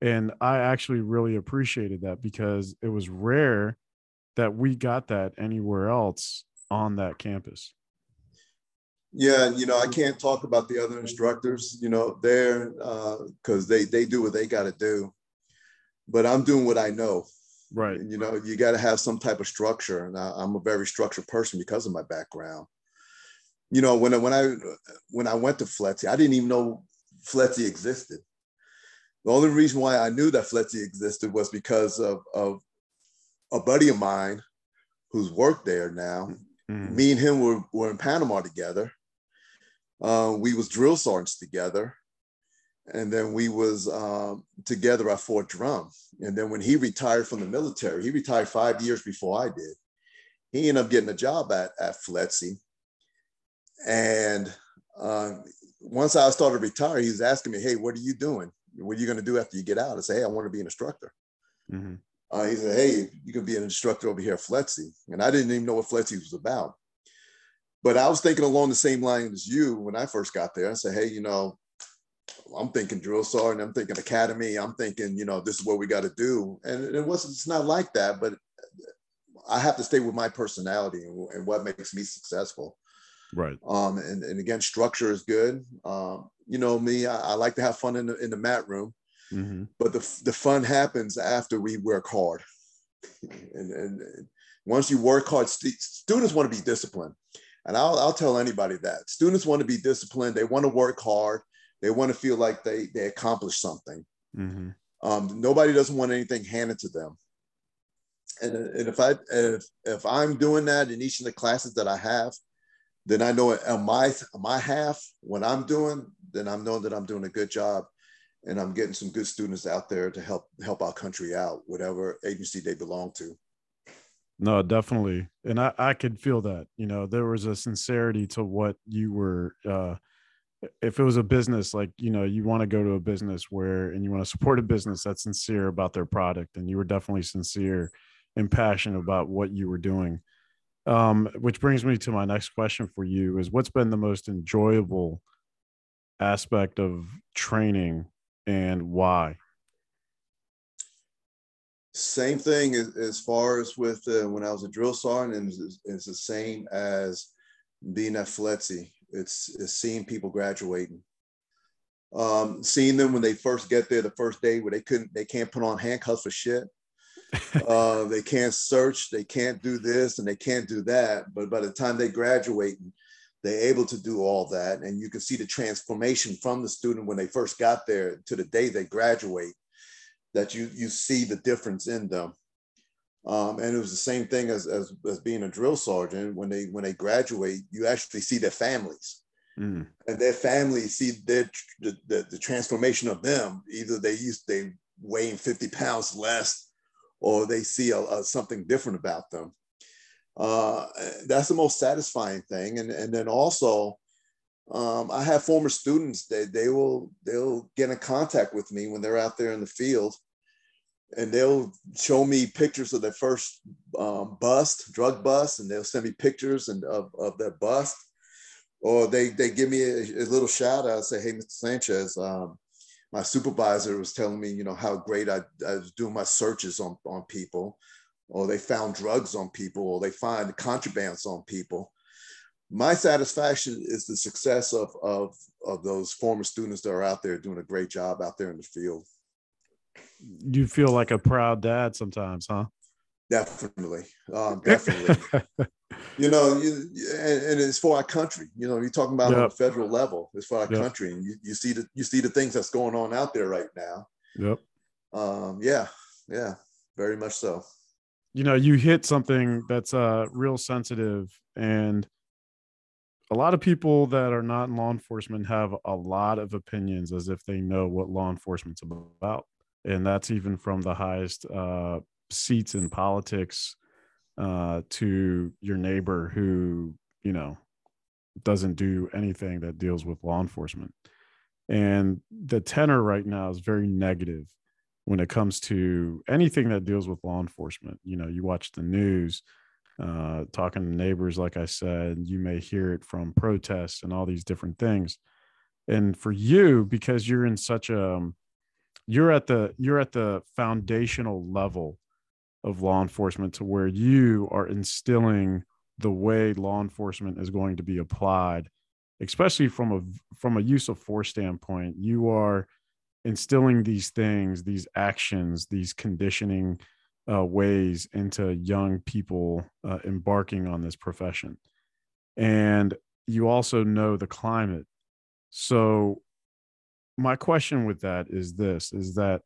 and i actually really appreciated that because it was rare that we got that anywhere else on that campus yeah you know i can't talk about the other instructors you know there because uh, they they do what they got to do but I'm doing what I know. Right. And, you know, you got to have some type of structure, and I, am a very structured person because of my background. You know, when I, when I when I went to FLETC, I didn't even know FLETC existed. The only reason why I knew that FLETC existed was because of, of a buddy of mine who's worked there now. Mm-hmm. Me and him were, were in Panama together. Uh, we was drill sergeants together and then we was um, together at Fort Drum. And then when he retired from the military, he retired five years before I did. He ended up getting a job at at FLETC. And um, once I started to retire, he was asking me, "Hey, what are you doing? What are you going to do after you get out?" I said, "Hey, I want to be an instructor." Mm-hmm. Uh, he said, "Hey, you can be an instructor over here at FLETC," and I didn't even know what FLETC was about. But I was thinking along the same line as you when I first got there. I said, "Hey, you know, I'm thinking drill sergeant, I'm thinking academy, I'm thinking, you know, this is what we got to do. And it wasn't, it's not like that, but I have to stay with my personality and what makes me successful. Right. Um, and, and again, structure is good. Um, you know, me, I, I like to have fun in the, in the mat room, mm-hmm. but the, the fun happens after we work hard. and, and, and once you work hard, st- students want to be disciplined. And I'll, I'll tell anybody that students want to be disciplined. They want to work hard they want to feel like they they accomplished something. Mm-hmm. Um, nobody doesn't want anything handed to them. And, and if I if if I'm doing that in each of the classes that I have, then I know on my my half what I'm doing, then I'm knowing that I'm doing a good job, and I'm getting some good students out there to help help our country out, whatever agency they belong to. No, definitely, and I I could feel that. You know, there was a sincerity to what you were uh, if it was a business like you know you want to go to a business where and you want to support a business that's sincere about their product and you were definitely sincere and passionate about what you were doing um, which brings me to my next question for you is what's been the most enjoyable aspect of training and why same thing as, as far as with uh, when i was a drill sergeant is, is the same as being at FLETC it's, it's seeing people graduating. Um, seeing them when they first get there the first day where they couldn't, they can't put on handcuffs for shit. Uh, they can't search, they can't do this, and they can't do that. But by the time they graduate, they're able to do all that, and you can see the transformation from the student when they first got there to the day they graduate. That you you see the difference in them. Um, and it was the same thing as, as, as being a drill sergeant. When they when they graduate, you actually see their families, mm. and their families see their the, the, the, transformation of them. Either they used they weighing fifty pounds less, or they see a, a, something different about them. Uh, that's the most satisfying thing. And and then also, um, I have former students they, they will they'll get in contact with me when they're out there in the field and they'll show me pictures of their first um, bust, drug bust, and they'll send me pictures and of, of their bust. Or they they give me a, a little shout out, say, "Hey, Mr. Sanchez, um, my supervisor was telling me, you know, how great I, I was doing my searches on on people, or they found drugs on people, or they find contrabands on people." my satisfaction is the success of of of those former students that are out there doing a great job out there in the field. You feel like a proud dad sometimes, huh? Definitely, um, definitely. you know, you, and, and, it's for our country. You know, you're talking about yep. on the federal level. It's for our yep. country, and you, you see the you see the things that's going on out there right now. Yep. Um, yeah, yeah, very much so. You know, you hit something that's uh real sensitive, and a lot of people that are not in law enforcement have a lot of opinions as if they know what law enforcement's about, and that's even from the highest uh, seats in politics uh, to your neighbor who you know doesn't do anything that deals with law enforcement. And the tenor right now is very negative when it comes to anything that deals with law enforcement. You know you watch the news uh, talking to neighbors like i said you may hear it from protests and all these different things. And for you because you're in such a you're at the you're at the foundational level of law enforcement to where you are instilling the way law enforcement is going to be applied especially from a from a use of force standpoint. You are instilling these things these actions these conditioning uh, ways into young people uh, embarking on this profession. And you also know the climate. So my question with that is this is that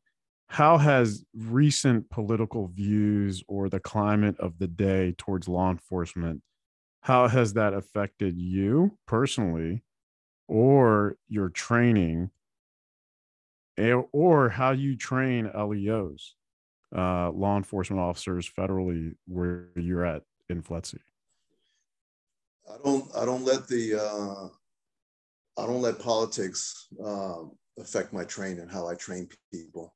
how has recent political views or the climate of the day towards law enforcement how has that affected you personally or your training or how you train leos uh, law enforcement officers federally where you're at in FLETC? I don't. I don't let the. Uh, I don't let politics um, affect my training. How I train people.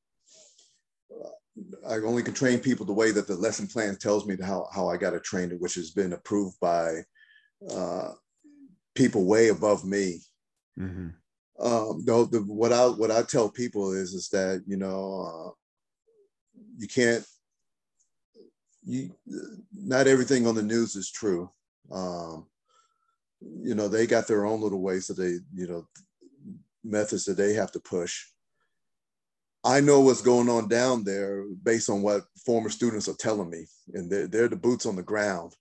I only can train people the way that the lesson plan tells me how, how I got to train it, which has been approved by uh, people way above me. Mm-hmm. Um, though the, what I what I tell people is is that you know uh, you can't you not everything on the news is true. Um, you know they got their own little ways that they you know methods that they have to push I know what's going on down there based on what former students are telling me, and they're, they're the boots on the ground,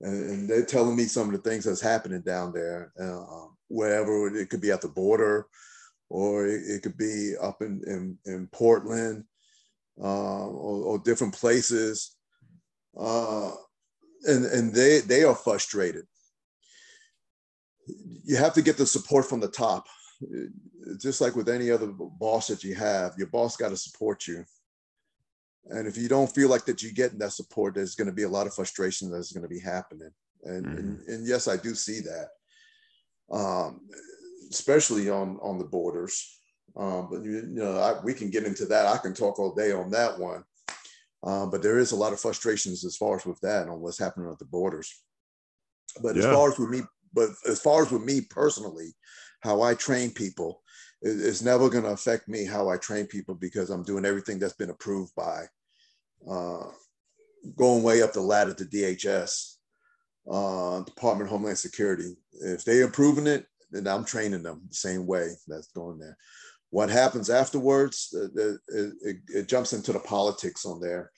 and, and, they're telling me some of the things that's happening down there, uh, wherever it could be at the border, or it, it could be up in in, in Portland, uh, or, or, different places, uh, and and they they are frustrated. You have to get the support from the top just like with any other boss that you have, your boss got to support you. And if you don't feel like that you're getting that support, there's going to be a lot of frustration that's going to be happening. And, mm-hmm. and, and, yes, I do see that, um, especially on, on the borders. Um, but you, you know, I, we can get into that. I can talk all day on that one. Um, but there is a lot of frustrations as far as with that on what's happening at the borders. But yeah. as far as with me, but as far as with me personally, how I train people is never going to affect me how I train people because I'm doing everything that's been approved by uh, going way up the ladder to DHS, uh, Department of Homeland Security. If they're approving it, then I'm training them the same way that's going there. What happens afterwards, it, it, it jumps into the politics on there.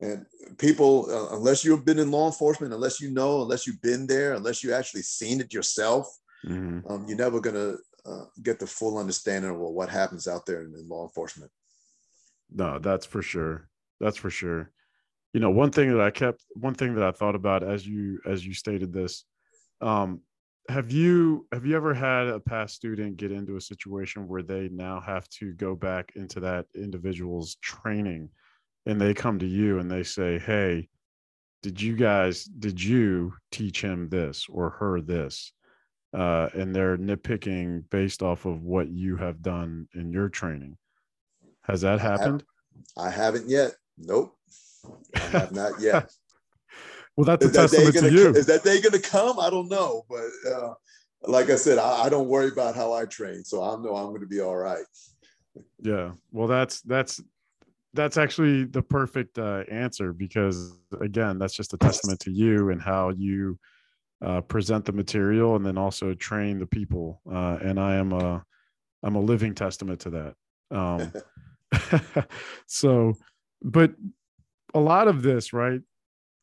And people, uh, unless you've been in law enforcement, unless you know, unless you've been there, unless you actually seen it yourself, mm-hmm. um, you're never going to uh, get the full understanding of what happens out there in, in law enforcement. No, that's for sure. That's for sure. You know, one thing that I kept, one thing that I thought about as you as you stated this, um, have you have you ever had a past student get into a situation where they now have to go back into that individual's training, and they come to you and they say, "Hey, did you guys did you teach him this or her this?" Uh, and they're nitpicking based off of what you have done in your training. Has that happened? I, have, I haven't yet. Nope. I have not yet. well, that's is a testament to you. Is that they going to come? I don't know, but uh, like I said, I, I, don't worry about how I train, so I know I'm going to be all right. Yeah. Well, that's that's that's actually the perfect uh, answer because again, that's just a testament to you and how you uh, present the material and then also train the people. Uh, and I am a I'm a living testament to that. Um, so, but a lot of this, right?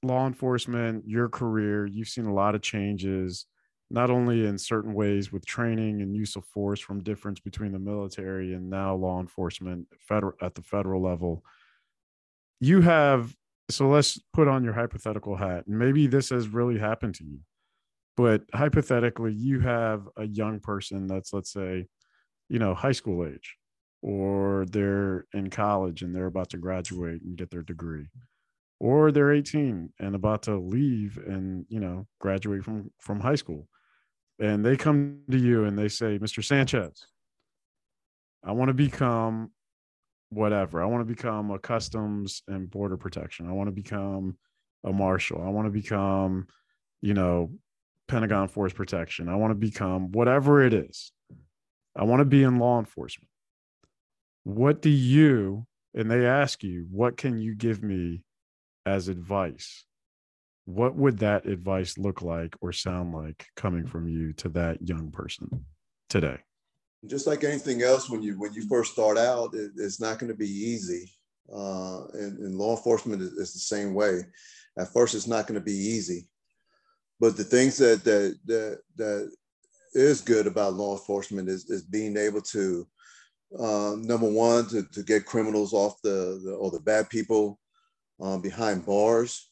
Law enforcement, your career, you've seen a lot of changes, not only in certain ways with training and use of force from difference between the military and now law enforcement federal at the federal level. You have so let's put on your hypothetical hat. Maybe this has really happened to you. But hypothetically, you have a young person that's let's say, you know, high school age or they're in college and they're about to graduate and get their degree or they're 18 and about to leave and you know graduate from from high school. And they come to you and they say mr sanchez i want to become whatever. I want to become a customs and border protection. I want to become a marshal. I want to become you know pentagon force protection. I want to become whatever it is. I want to be in law enforcement. What do you and they ask you what can you give me as advice? What would that advice look like or sound like coming from you to that young person today? Just like anything else when you when you first start out it, it's not going to be easy uh, and, and, law enforcement is, is, the same way. At first it's not going to be easy but the things that that that that is good about law enforcement is, is being able to uh, number one, to, to get criminals off the, the or the bad people um, behind bars.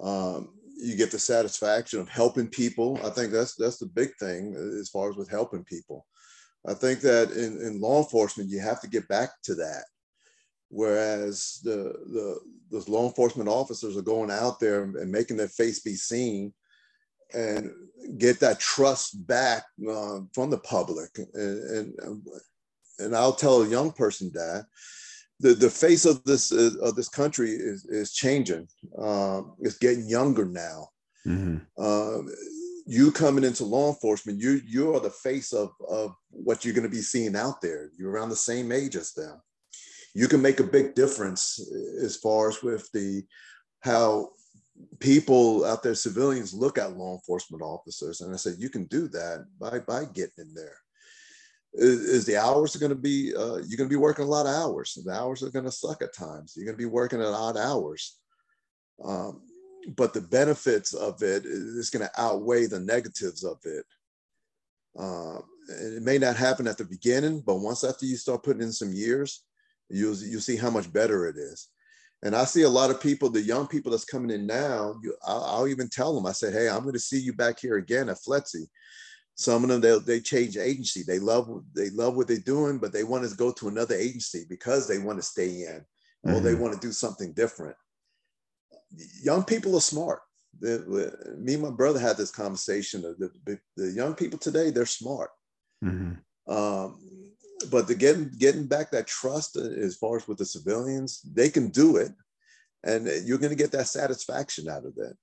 Um, you get the satisfaction of helping people. I think that's that's the big thing as far as with helping people. I think that in, in law enforcement, you have to get back to that. Whereas the, the those law enforcement officers are going out there and making their face be seen and get that trust back uh, from the public. And, and and I'll tell a young person that the, the face of this uh, of this country is, is changing. Um, it's getting younger now. Mm-hmm. Um, you coming into law enforcement, you you are the face of, of what you're going to be seeing out there. You're around the same age as them. You can make a big difference as far as with the how people out there, civilians look at law enforcement officers. And I said, you can do that by by getting in there. Is, is the hours going to be uh, you're going to be working a lot of hours. The hours are going to suck at times. You're going to be working at odd hours. Um, but the benefits of it is going to outweigh the negatives of it. Uh, it may not happen at the beginning but once after you start putting in some years you'll, you'll see how much better it is and I see a lot of people, the young people that's coming in now, you, I'll, I'll, even tell them, I say, hey, I'm going to see you back here again at FLETC. Some of them they they change agency. They love they love what they're doing, but they want to go to another agency because they want to stay in mm-hmm. or they mm-hmm. want to do something different. Young people are smart. The, me and my brother had this conversation. The, the, the young people today, they're smart. Mm-hmm. Um, but the getting getting back that trust as far as with the civilians, they can do it, and you're going to get that satisfaction out of that.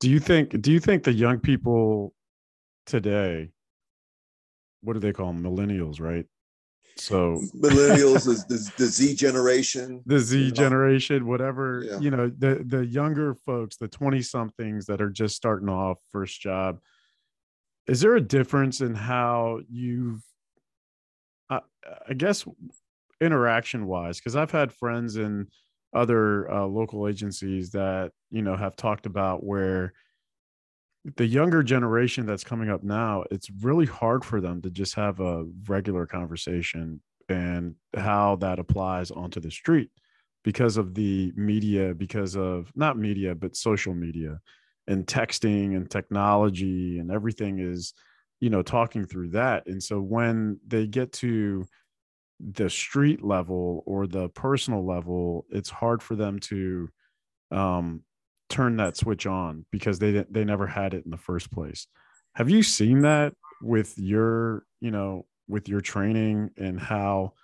Do you think? Do you think the young people today, what do they call them? Millennials, right? So millennials is the, the, Z generation, the Z generation, whatever yeah. you know, the the younger folks, the twenty somethings that are just starting off first job. Is there a difference in how you've, uh, I guess, interaction wise? Because I've had friends in other uh, local agencies that you know have talked about where the younger generation that's coming up now, it's really hard for them to just have a regular conversation and how that applies onto the street because of the media, because of not media, but social media and texting and technology and everything is, you know, talking through that. And so when they get to the street level or the personal level, it's hard for them to um, turn that switch on because they they never had it in the first place. Have you seen that with your, you know, with your training and how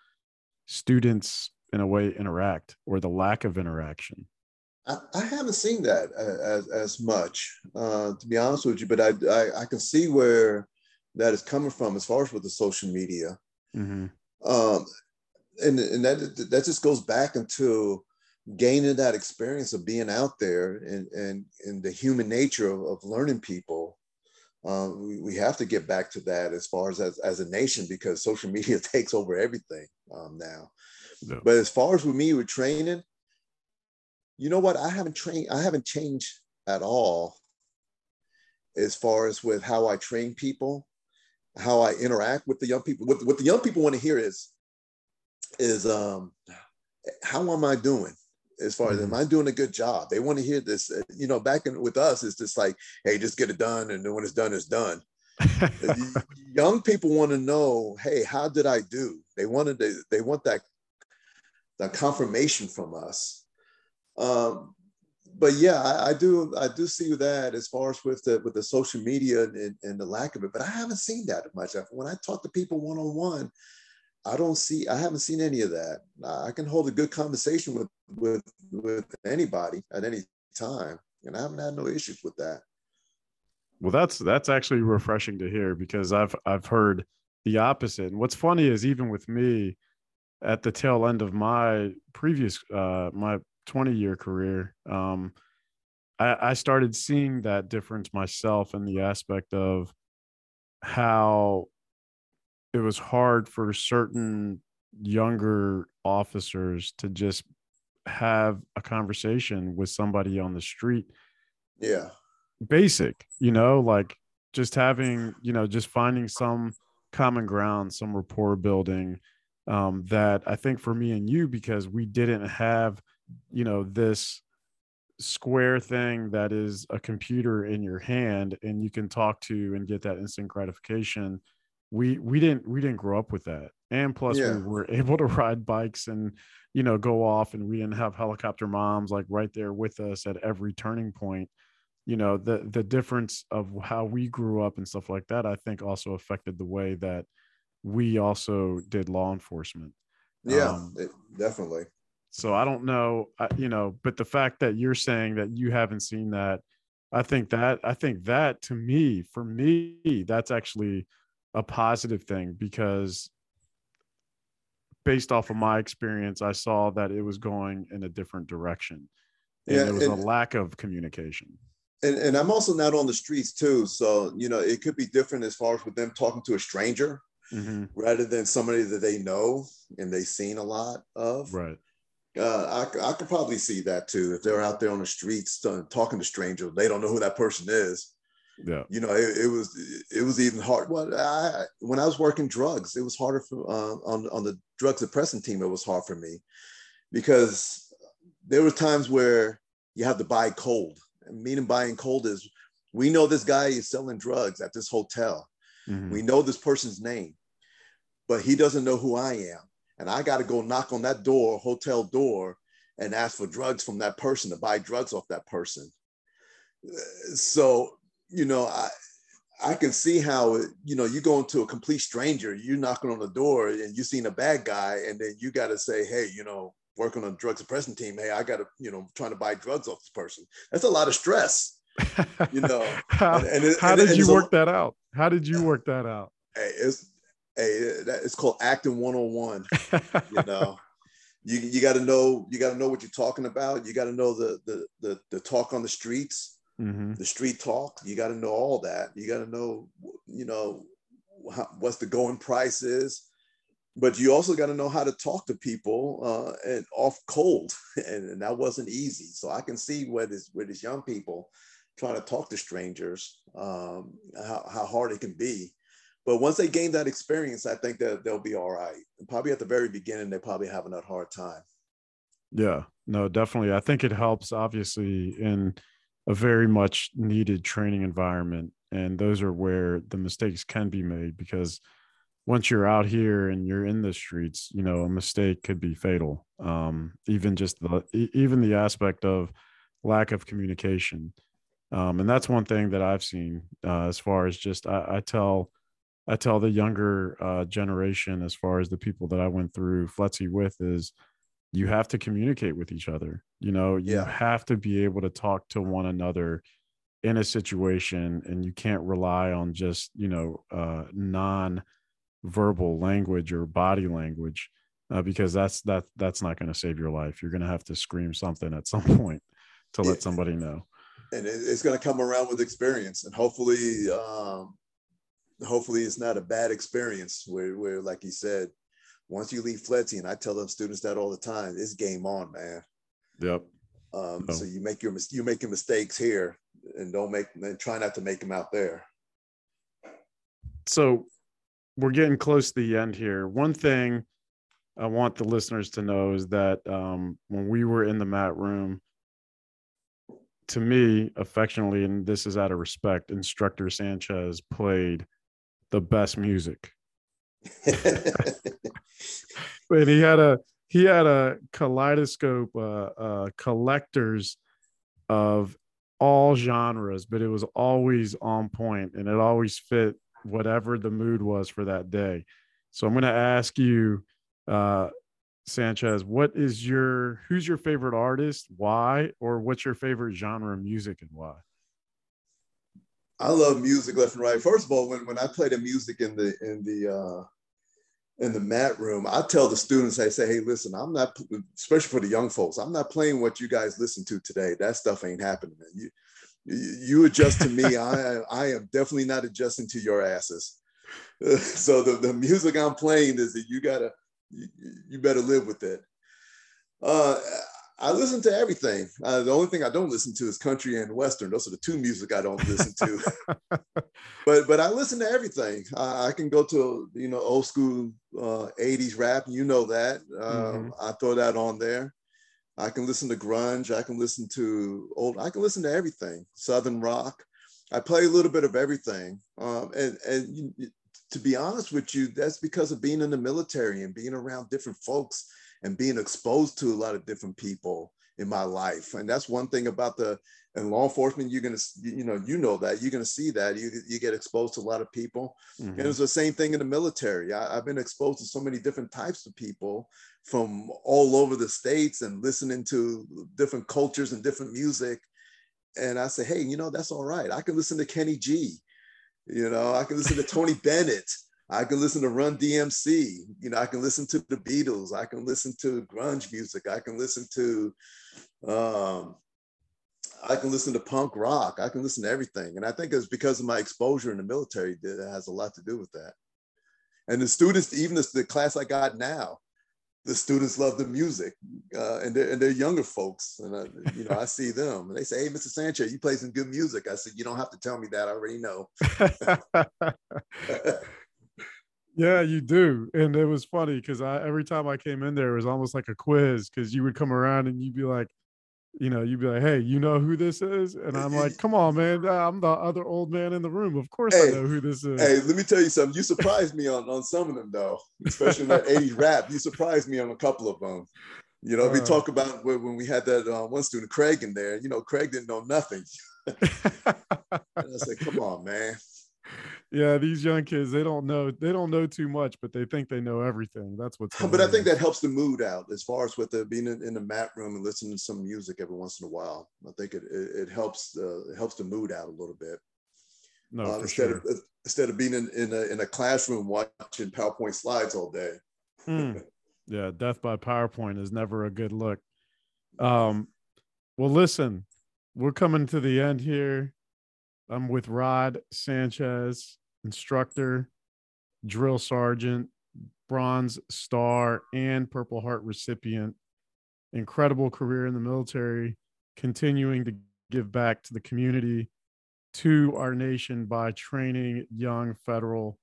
students in a way interact or the lack of interaction? I, I haven't seen that as, as much, uh, to be honest with you, but I, I, I can see where that is coming from as far as with the social media. Mm-hmm. Um, and, and that, that just goes back into gaining that experience of being out there and and, and the human nature of, of learning people. Um, we, we have to get back to that as far as as, as a nation because social media takes over everything um, now. But as far as with me with training you know what? I haven't trained i haven't changed at all as far as with how i train people how i interact with the young people what, what the young people want to hear is is um how am i doing as far as mm-hmm. am I doing a good job? They want to hear this. Uh, you know, back in with us, it's just like, hey, just get it done, and then when it's done, it's done. young people want to know, hey, how did I do? They wanted to, they want that that confirmation from us. Um, but yeah, I, I, do I do see that as far as with the with the social media and, and the lack of it. But I haven't seen that much. When I talk to people one on one, I don't see, I haven't seen any of that. I can hold a good conversation with with with anybody at any time, and I haven't had no issues with that. Well, that's that's actually refreshing to hear because I've I've heard the opposite. And what's funny is even with me, at the tail end of my previous uh my 20 year career, um, I, I started seeing that difference myself in the aspect of how it was hard for certain younger officers to just have a conversation with somebody on the street. Yeah. Basic, you know, like just having, you know, just finding some common ground, some rapport building um, that I think for me and you, because we didn't have, you know, this square thing that is a computer in your hand and you can talk to and get that instant gratification we we didn't we didn't grow up with that. And plus yeah. we were able to ride bikes and you know go off and we didn't have helicopter moms like right there with us at every turning point. You know the the difference of how we grew up and stuff like that i think also affected the way that we also did law enforcement. Yeah um, it, definitely so i don't know you know but the fact that you're saying that you haven't seen that i think that i think that to me for me that's actually a positive thing because based off of my experience, I saw that it was going in a different direction. And yeah, there was and, a lack of communication. And, and I'm also not on the streets too. So, you know, it could be different as far as with them talking to a stranger mm-hmm. rather than somebody that they know and they've seen a lot of. Right. Uh, I, I could probably see that too. If they're out there on the streets uh, talking to strangers, they don't know who that person is yeah you know it, it, was it was even hard well I, when i was working drugs it was harder for uh, on on the drug suppressant team it was hard for me because there were times where you have to buy cold and meaning buying cold is we know this guy is selling drugs at this hotel mm-hmm. we know this person's name but he doesn't know who i am and i got to go knock on that door hotel door and ask for drugs from that person to buy drugs off that person so you know, I I can see how you know you go into a complete stranger, you're knocking on the door and you seen a bad guy, and then you got to say, hey, you know, working on a drug suppression team, hey, I got to you know trying to buy drugs off this person. That's a lot of stress, you know. how, and, and it, how and, did you work a, that out? How did you work that out? Hey, it's hey, it's called acting 101. you know. You, you got to know you got to know what you're talking about. You got to know the, the the the talk on the streets mm-hmm. the street talk. You got to know all that. You got to know, you know, how, what's the going price is. But you also got to know how to talk to people uh, and off cold, and, and, that wasn't easy. So I can see where this where these young people trying to talk to strangers, um, how, how hard it can be. But once they gain that experience, I think that they'll be all right. And probably at the very beginning, they're probably having that hard time. Yeah, no, definitely. I think it helps, obviously, in a very much needed training environment and those are where the mistakes can be made because once you're out here and you're in the streets you know a mistake could be fatal um, even just the even the aspect of lack of communication um, and that's one thing that i've seen uh, as far as just I, I, tell i tell the younger uh, generation as far as the people that i went through FLETC with is you have to communicate with each other. You know, you yeah. have to be able to talk to one another in a situation and you can't rely on just, you know, uh, non verbal language or body language. uh, because that's that that's not going to save your life. You're going to have to scream something at some point to let somebody know. And it's going to come around with experience, and hopefully, um, hopefully, it's not a bad experience. Where, where, like you said, once you leave FLETC, and I tell them students that all the time, it's game on, man. Yep. Um, oh. So you make your you're making mistakes here, and don't make and try not to make them out there. So we're getting close to the end here. One thing I want the listeners to know is that um, when we were in the mat room, to me, affectionately, and this is out of respect, instructor Sanchez played the best music. and he had a he had a kaleidoscope uh, uh, collectors of all genres, but it was always on point and it always fit whatever the mood was for that day. So I'm going to ask you uh, Sanchez, what is your who's your favorite artist? Why? Or what's your favorite genre of music and why? I love music left and right. First of all, when, when I play the music in the in the uh, in the mat room, I tell the students, I say, hey, listen, I'm not, especially for the young folks, I'm not playing what you guys listen to today. That stuff ain't happening. You you adjust to me. I I am definitely not adjusting to your asses. so the, the music I'm playing is that you gotta you, you better live with it. Uh, I listen to everything. Uh, the only thing I don't listen to is country and western. Those are the two music I don't listen to. but but I listen to everything. I, I can go to you know old school uh, '80s rap. You know that. Um, mm-hmm. I throw that on there. I can listen to grunge. I can listen to old. I can listen to everything. Southern rock. I play a little bit of everything. Um, and and to be honest with you, that's because of being in the military and being around different folks and being exposed to a lot of different people in my life. And that's one thing about the in law enforcement, you're gonna, you know, you know that you're gonna see that you you get exposed to a lot of people. Mm-hmm. And it's the same thing in the military. I, I've been exposed to so many different types of people from all over the states and listening to different cultures and different music. And I say, hey, you know, that's all right. I can listen to Kenny G you know, I can listen to Tony Bennett. I can listen to Run DMC. You know, I can listen to the Beatles. I can listen to grunge music. I can listen to, um, I can listen to punk rock. I can listen to everything. And I think it's because of my exposure in the military that has a lot to do with that. And the students, even the, the class I got now, the students love the music, uh, and they're and they're younger folks, and I, you know I see them, and they say, "Hey, Mr. Sanchez, you play some good music." I said, "You don't have to tell me that; I already know." yeah, you do, and it was funny because I every time I came in there, it was almost like a quiz because you would come around and you'd be like, you know, you'd be like, "Hey, you know who this is?" And I'm like, "Come on, man! I'm the other old man in the room. Of course, hey, I know who this is." Hey, let me tell you something. You surprised me on on some of them, though, especially in that '80s rap. You surprised me on a couple of them. You know, uh, we talk about when we had that uh, one student, Craig, in there. You know, Craig didn't know nothing. I said, "Come on, man." Yeah these young kids they don't know they don't know too much but they think they know everything. That's what's but i think that helps the mood out as far as with the being in, in the mat room and listening to some music every once in a while. I think it it, it helps uh, it helps the mood out a little bit. No uh, instead sure. of instead of being in, in a, in a classroom watching powerpoint slides all day. Mm. yeah death by powerpoint is never a good look. Um well listen we're coming to the end here I'm with Rod Sanchez, instructor, drill sergeant, Bronze Star, and Purple Heart recipient. Incredible career in the military, continuing to give back to the community, to our nation by training young federal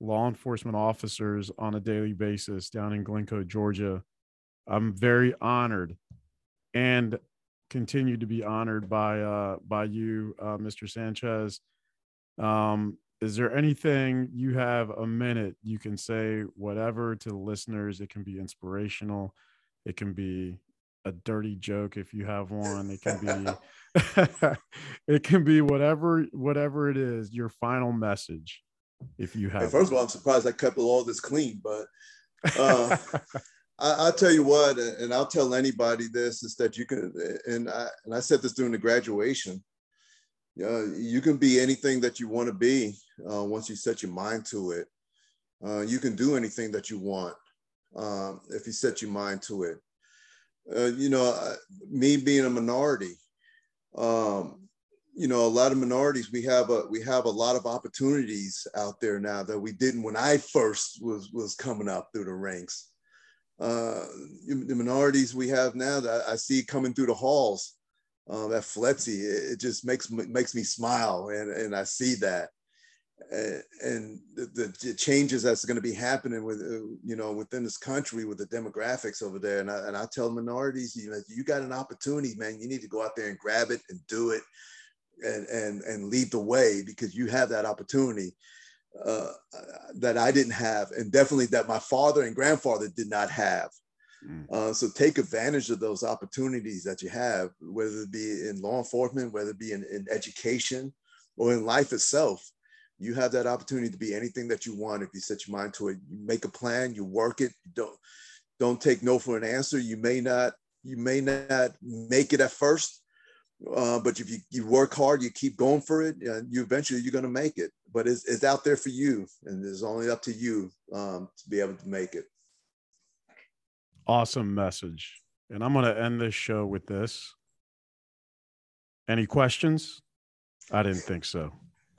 law enforcement officers on a daily basis down in Glynco, Georgia. I'm very honored and continue to be honored by uh, by you, uh, Mr. Sanchez. Um, is there anything you have a minute you can say whatever to the listeners? It can be inspirational. It can be a dirty joke if you have one. It can be it can be whatever whatever it is. Your final message, if you have. Hey, first of all, I'm surprised I kept all this clean, but uh, I, will tell you what, and I'll tell anybody this is that you can, and I, and I said this during the graduation. Uh, you can be anything that you want to be uh, once you set your mind to it. Uh, you can do anything that you want. um, if you set your mind to it. Uh, you know, uh, me being a minority, um, you know, a lot of minorities, we have a we have a lot of opportunities out there now that we didn't when I first was was coming up through the ranks. Uh, the minorities we have now that I see coming through the halls um, at FLETC, it, it, just makes makes me smile, and and I see that, and, and the, the, changes that's going to be happening with uh, you know within this country with the demographics over there, and I, and I tell minorities, you know, you got an opportunity, man, you need to go out there and grab it and do it and and and lead the way because you have that opportunity uh, that I didn't have, and definitely that my father and grandfather did not have. Mm. Uh, so take advantage of those opportunities that you have, whether it be in law enforcement, whether it be in, in education, or in life itself. You have that opportunity to be anything that you want if you set your mind to it. You make a plan, you work it. You don't don't take no for an answer. You may not you may not make it at first, uh, but if you, you work hard, you keep going for it, uh, you eventually you're going to make it. But it's, it's out there for you, and it's only up to you um, to be able to make it. Awesome message. And I'm going to end this show with this. Any questions? I didn't think so.